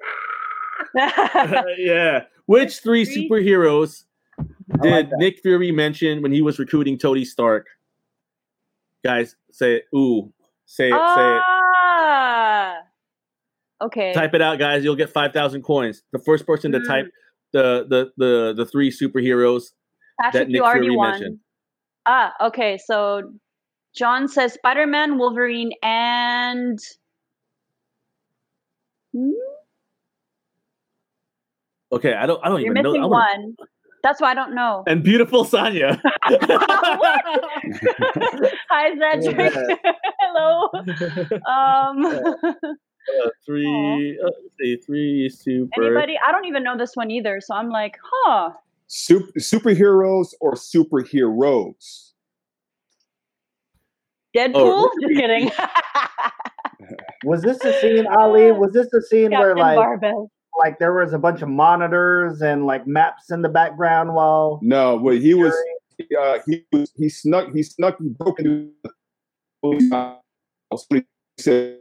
yeah. Which three superheroes did like. Nick Fury mention when he was recruiting Tony Stark? Guys, say it. Ooh. Say it. ah. Say it. Okay. Type it out, guys. You'll get 5,000 coins. The first person to Mm. type the, the, the, the three superheroes. Patrick, Nick you already Fury won. mentioned. Ah, okay. So John says Spider Man, Wolverine, and. Hmm? Okay, I don't I don't You're even know. missing I wanna- one. That's why I don't know. And beautiful Sonya. Hi, Cedric. Hello. Um, Uh, three, uh, let's three super. anybody? I don't even know this one either. So I'm like, huh. Sup- superheroes or superheroes? Deadpool? Oh, Just kidding. Was this the scene, Ali? Was this the scene where Captain like Barbell. Like there was a bunch of monitors and like maps in the background while No, but he was uh, he was he snuck he snuck he broke into the he said,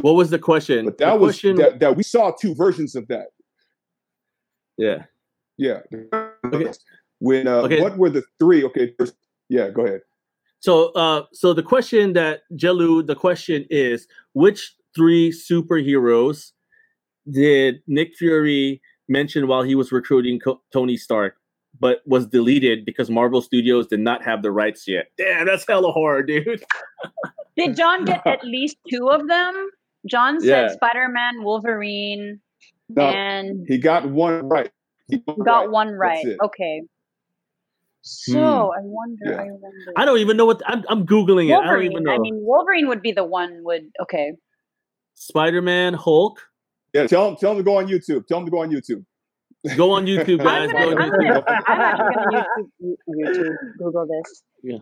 What was the question? but The that was question, that, that we saw two versions of that. yeah. Yeah. Okay. When uh, Okay. what were the three? Okay, first, yeah, go ahead. So, uh, so the question that Jelu, the question is, which three superheroes did Nick Fury mention while he was recruiting Co- Tony Stark, but was deleted because Marvel Studios did not have the rights yet? Damn, that's hella horror, dude. Did John get at least two of them? John said Yeah. Spider Man, Wolverine, No, and he got one right. He got got right. one right. Okay. So hmm. I wonder. Yeah. I wonder. I don't even know what I'm. I'm googling it. I don't even know. I mean, Wolverine would be the one. Would okay. Spider-Man, Hulk. Yeah, tell him tell him to go on YouTube. Tell him to go on YouTube. Go on YouTube, guys. I'm, Go gonna, on YouTube. I'm actually gonna YouTube, YouTube Google this. Yeah.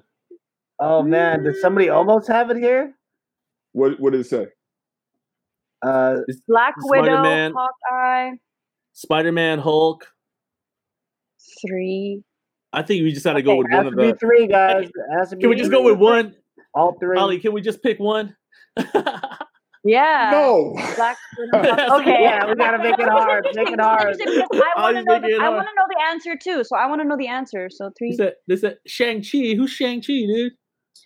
Oh man, did somebody almost have it here? What what did it say? Uh, Black Widow, Spider-Man. Hawkeye, Spider-Man, Hulk. three. I think we just got to go with one of be the. three guys. It has to be Can we just go with one? all three? Ollie, can we just pick one? Yeah. No. Black okay. Yeah, we gotta make it hard, make it hard. I want to know. The, I want to know the answer too. So I want to know the answer. So three. This is, said Shang-Chi. Who's Shang-Chi, dude?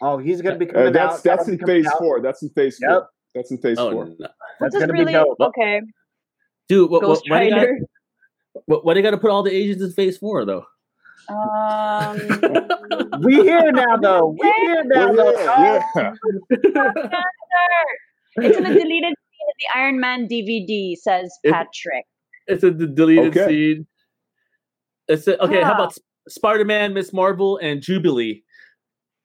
Oh, he's gonna be Uh, coming that's out. that's That'll in phase out. four. That's in phase Yep. four. That's in phase Oh, four. no. That's This is gonna really be dope. okay. Dude, what, what, Ghost why, they gotta, Rider. what, why they got to put all the Asians in phase four, though? Um, We here now though. We here now though. yeah, yeah. it's in the deleted scene of the Iron Man DVD. Says It- Patrick. It's a d- deleted Okay. scene. It's a, okay. How about Sp- Spider-Man, Miss Marvel, and Jubilee?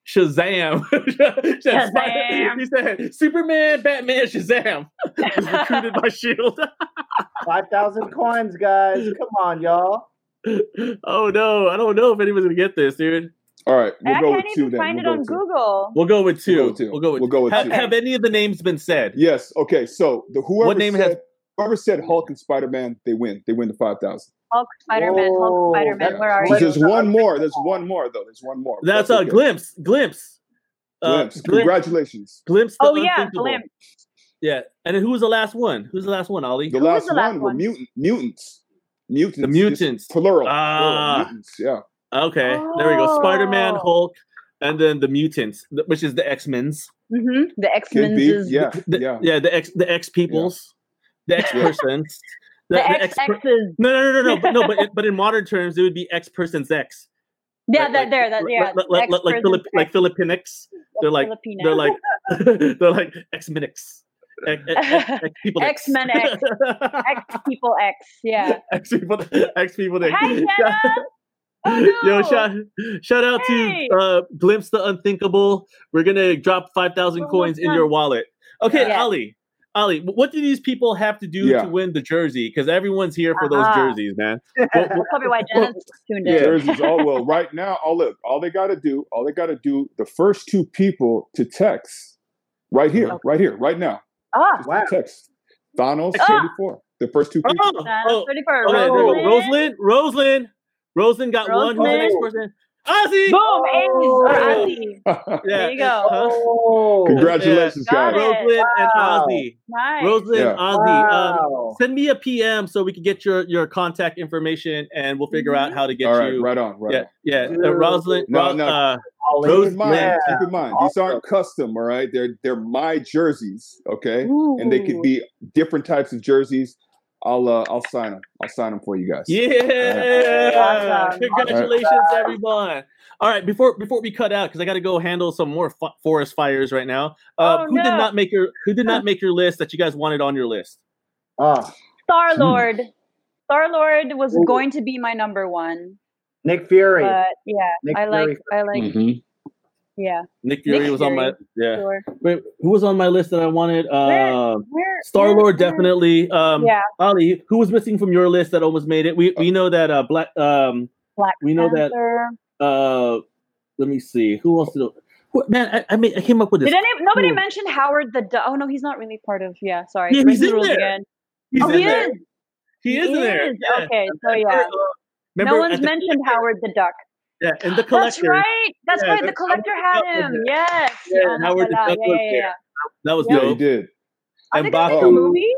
Shazam! Shazam. Shazam. he said Superman, Batman, Shazam. was recruited by Shield. Five thousand coins, guys. Come on, y'all. oh no, I don't know if anyone's gonna get this, dude. All right, we'll I go can't with two even then. find We'll it go on with two. Google. We'll go with 2 We'll go with two. We'll go with, We'll go with have, two. have any of the names been said? Yes. Okay. So the whoever What name said, has- whoever said Hulk and Spider Man, they win. They win the five thousand. Hulk, Spider Man, Hulk, Spider Man. that- Where are Wait, There's you? one more. There's one more though. There's one more. That's, a okay. glimpse. Glimpse. Uh, Glimpse. Glim- Congratulations. glimpse. the Oh yeah, glimpse. Yeah, and then who was the last one? Who's the last one, Ollie? The Who was last, the last one were one? mutant mutants. Mutants. The mutants. Plural. Ah. plural. Mutants. Yeah. Okay, there we go. Spider-Man, Oh. Hulk, and then the mutants, which is the X-Men's. Mm-hmm. The X Could Men. be. Yeah. The, yeah. yeah, the X, the X peoples, the X persons. The X per- X's. no, no, no, no, no, but no, but, it- but in modern terms, it would be X person's X. Yeah, Like- that like- there. That yeah. like, like, like, like, like Filipinx. They're like, they're like, they're like X-Minix. X, X, X people X. X-Men X. X people X. Yeah. X people, X people. X. Hi, Jenna. Oh, Yo, shout shout out Hey. to uh, Glimpse the Unthinkable. We're gonna drop five thousand One coins in your wallet. Okay, Yeah. Ali. Ali, what do these people have to do Yeah. to win the jersey? Because everyone's here for those Uh-huh. jerseys, man. That's probably why Jenna's tuned in. Yeah. Jerseys. Oh well. Right now, all look. All they got to do. All they got to do. The first two people to text. Right here. Okay. Right here. Right now. Ah, Just Wow. text. Thanos Ah. 34. The first two people. Oh, Jenna's oh, ready for okay, there we go. Roland. Roslyn, Roslyn, Roslyn got one. Who's the next person? Ozzy. Boom, A's or Oh. Ozzy. Yeah. There you go. Oh, Congratulations, Got guys. it. Rosalind and Ozzy. Nice. Rosalind, Yeah. Ozzy. Um, send me a PM so we can get your your contact information and we'll figure out how to get All right, you. right on, right yeah, on. yeah. Dude. Uh, Rosalind, No, Ro- no. Uh, Ollie, Keep in mind, yeah. keep in mind, these aren't custom, all right? They're they're my jerseys, okay? And they could be different types of jerseys. I'll uh, I'll sign them. I'll sign them for you guys. yeah. Awesome. Congratulations, everyone. All right, before before we cut out because I got to go handle some more fo- forest fires right now. Uh, Oh, who did not make your Who did not make your list that you guys wanted on your list? Ah, Star Lord. Star Lord was Ooh. going to be my number one, Nick Fury. but yeah, Nick I like, Fury. I like, Mhm. Yeah. Nick Fury Nick was on my yeah. Sure. Wait, who was on my list that I wanted? Uh, Star Lord where- where- definitely. Um, Yeah, Ali, who was missing from your list that almost made it? We we know that uh Black um Black we know that uh let me see who else did who, man I, I made I came up with this. Did any, nobody Who? mention Howard the Duck? Oh no, he's not really part of. Yeah, sorry. Yeah, he's the in rules there. again. He's oh, in he there. is. He is in there. is. Yeah. Okay, so yeah. Remember, uh, No one's at the mentioned Howard the Duck. Yeah, and the collector. That's right. That's Yeah, right. The collector Howard had the Duck was him. Yes. Yeah, Yeah, and Howard the yeah, Duck yeah, was yeah, there. yeah. That was Yeah. Yeah, he dope. did. Are And they gonna make a Baku, movie?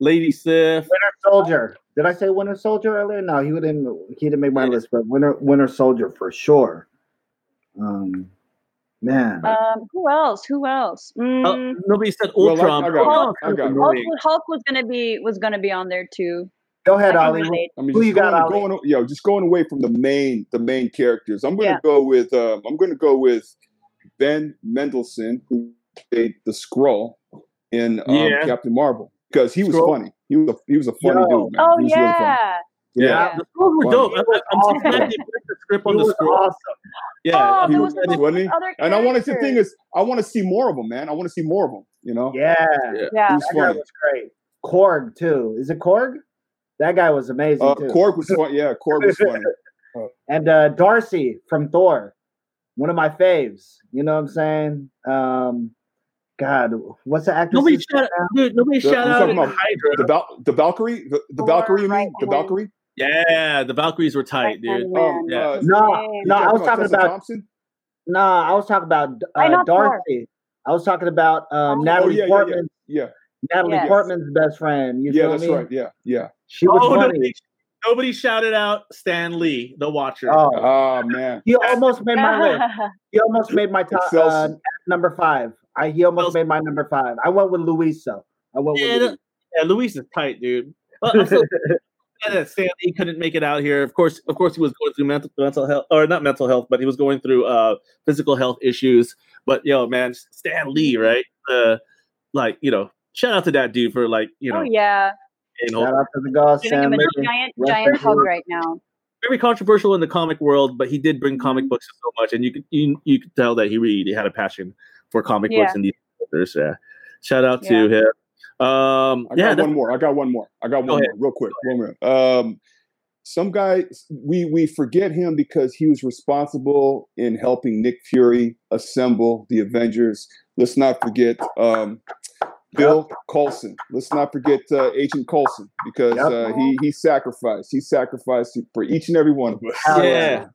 Lady Sif. Winter Soldier. Did I say Winter Soldier earlier? No, he didn't. He didn't make my Yeah. list, but Winter Winter Soldier for sure. Um, man, Um, who else? Who else? Uh, Mm, nobody said Well, I- Ultron. I got Ultron one. was I got. Hulk. Hulk was gonna be was gonna be on there too. Go ahead, I can Ali. I mean, Who just you got, going, Ali? going, yo, just going away from the main, the main characters. I'm going to Yeah. go with, um, I'm going to go with Ben Mendelsohn, who played the Skrull in um, Yeah. Captain Marvel, because he was Skrull? funny. He was a, he was a funny Yo. dude, man. Oh he was really funny. yeah. Yeah. Yeah. The Skrulls were dope. I, He was I'm so awesome. glad they put the script on the was scroll. awesome. Yeah, oh, he was was funny. And I wanted to characters. thing is, I want to see more of them, man. I want to see more of them. You know, Yeah, Yeah. yeah. he that was great. Korg too. Is it Korg? That guy was amazing Uh, too. Korg was funny. Yeah, Korg was funny. and uh, Darcy from Thor, one of my faves. You know what I'm saying? Um, God, what's the actress? Nobody shout, dude. Nobody The- shout you're out talking about Hydra. The Val- the Valkyrie, the, the Valkyrie, you mean the. Valkyrie? Yeah, the Valkyries were tight, dude. Right-hand Um. Yeah. uh, No, no, I was talking Tessa about Thompson. no, I was talking about uh, not Thor? Darcy. I was talking about um, Oh, Natalie yeah, yeah, yeah. Portman. Yeah, Natalie Yes. Portman's best friend. You yeah, feel that's me? right. Yeah, yeah. She was Oh, funny. nobody, nobody shouted out Stan Lee, the Watcher. Oh, Oh man, he almost made my list. He almost made my top Excel- uh, number five. I he almost Excel- made my number five. I went with Luisa. I went with Yeah, Luis. yeah, Luis is tight, dude. Well, so that Stan Lee couldn't make it out here. Of course, of course, he was going through mental mental health, or not mental health, but he was going through uh physical health issues. But yo, man, Stan Lee, right? Uh, like you know, shout out to that dude for like you know, oh yeah. you know, Shout out to the Ghost Giving him a family. giant giant hug peace. right now. very controversial in the comic world, but he did bring comic Mhm. books so much, and you could you, you could tell that he really had a passion for comic Yeah. books and these characters. Yeah, shout out to him. Um, I yeah, got one more. I got one more. I got one ahead. more, real quick. One more. Um, some guy we we forget him because he was responsible in helping Nick Fury assemble the Avengers. Let's not forget um, Phil Coulson. Let's not forget uh, Agent Coulson because Yep. uh, he he sacrificed. He sacrificed for each and every one of us. Yeah.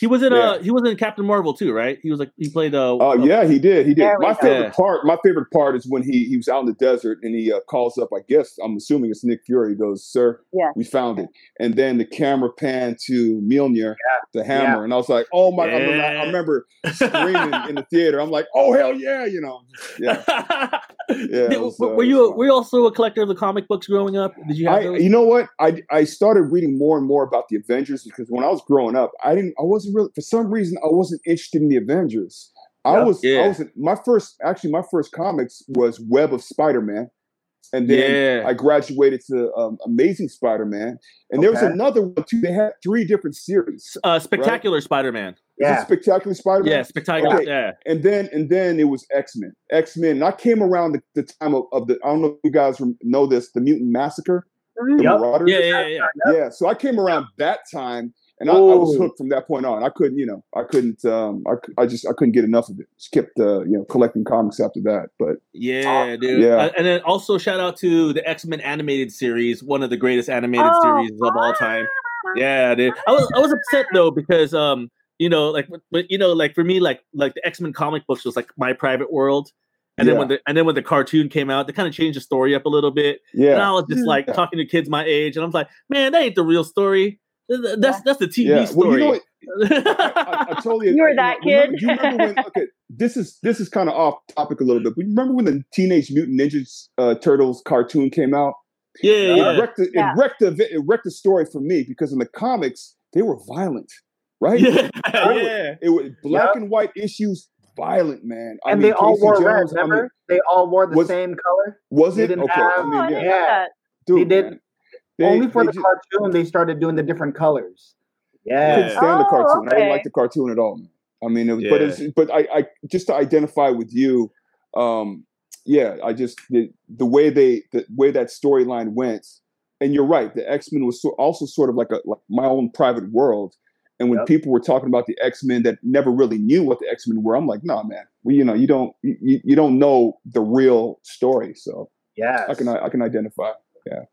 He was in Yeah. uh he was in Captain Marvel too, right? He was like he played uh, Oh uh, yeah, he did. He did. My favorite Yeah. part. My favorite part is when he he was out in the desert and he uh, calls up. I guess I'm assuming it's Nick Fury. He goes, "Sir, Yeah. we found it." And then the camera pan to Mjolnir, the hammer, Yeah. and I was like, "Oh my!" I, remember, I remember screaming in the theater. I'm like, "Oh hell yeah!" You know. Yeah. Did- it was, were uh, were you was were you also a collector of the comic books growing up? Did you have I, those? you know what? I I started reading more and more about the Avengers because when I was growing up, I didn't. I wasn't really for some reason I wasn't interested in the Avengers. I Yeah. was. Yeah. I was my first. Actually, my first comics was Web of Spider Man, and then Yeah. I graduated to um, Amazing Spider Man, and there was another one too. They had three different series. uh, Spectacular Spider-Man. Yeah. Spectacular Spider Man. Yeah, Spectacular. Okay. Yeah. and then and then it was X Men. X Men. And I came around the, the time of, of the. I don't know if you guys know this. The Mutant Massacre. The Yep. Marauders. Yeah, yeah, yeah. yeah so i came around that time and I, I was hooked from that point on i couldn't you know i couldn't um I just i couldn't get enough of it just kept uh you know collecting comics after that but Yeah, dude. Yeah. Uh, and then also shout out to the X-Men animated series, one of the greatest animated Oh. series of all time. Yeah, dude. I was I was upset though because um you know, like but you know, like for me, like like the X Men comic books was like my private world. And then when the and then when the cartoon came out, they kind of changed the story up a little bit. Yeah. And I was just like Yeah. talking to kids my age, and I'm like, man, that ain't the real story. Th- th- That's that's the TV yeah. Well, story. you know what? I, I, I totally. You were that remember- kid. Do you remember when? Okay, this is this is kind of off topic a little bit. But you remember when the Teenage Mutant Ninja uh, Turtles cartoon came out? yeah, It yeah. wrecked the, Yeah. it wrecked the it wrecked the story for me because in the comics they were violent, right? Yeah, They were- yeah. It was black Yep. and white issues, violent man. I and mean, they all Casey wore red. Jones, I mean, they all wore the was- same color. was it okay? have- I Oh, mean, didn't yeah, Yeah. that. dude, They did- man. They- Only for the ju- cartoon, they started doing the different colors. Yeah, I Yeah. couldn't stand the Oh, cartoon. I didn't like the cartoon at all. I mean, it was, but it's but I, I just to identify with you, um, yeah, I just the, the way they the way that storyline went, and you're right. The X Men was so, also sort of like a like my own private world. And when Yep. people were talking about the X Men that never really knew what the X Men were, I'm like, nah, man. Well, you know, you don't you, you don't know the real story, so yeah, I can I can identify. Yeah,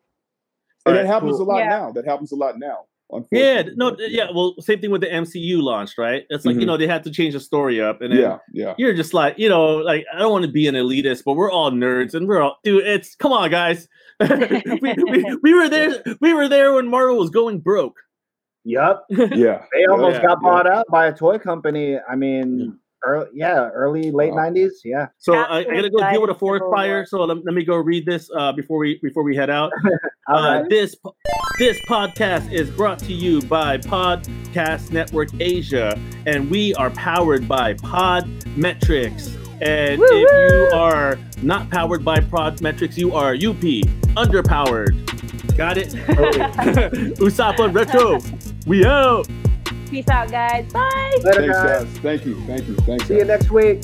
and Alright, that happens cool. a lot Yeah. now. That happens a lot now. Yeah, no, But, yeah. Well, same thing with the MCU launched, right? It's like you Mhm. know they had to change the story up, and then yeah, yeah. you're just like, you know, like I don't want to be an elitist, but we're all nerds, and we're all, dude. It's come on, guys. we, we, we were there. We were there when Marvel was going broke. Yep. Yeah, They almost Yeah, got yeah. bought out by a toy company. I mean, early, yeah, early late Wow. nineties. Yeah. So I, I gotta go deal with a forest fire. So let, let me go read this uh, before we before we head out. Uh, right. this this podcast is brought to you by Podcast Network Asia, and we are powered by Podmetrics. And if you are not powered by Podmetrics, you are UP underpowered. Got it? Usapa Retro. We out. Peace out, guys. Bye. Later, Thanks, guys. guys. Thank you. Thank you. Thanks, See you next week.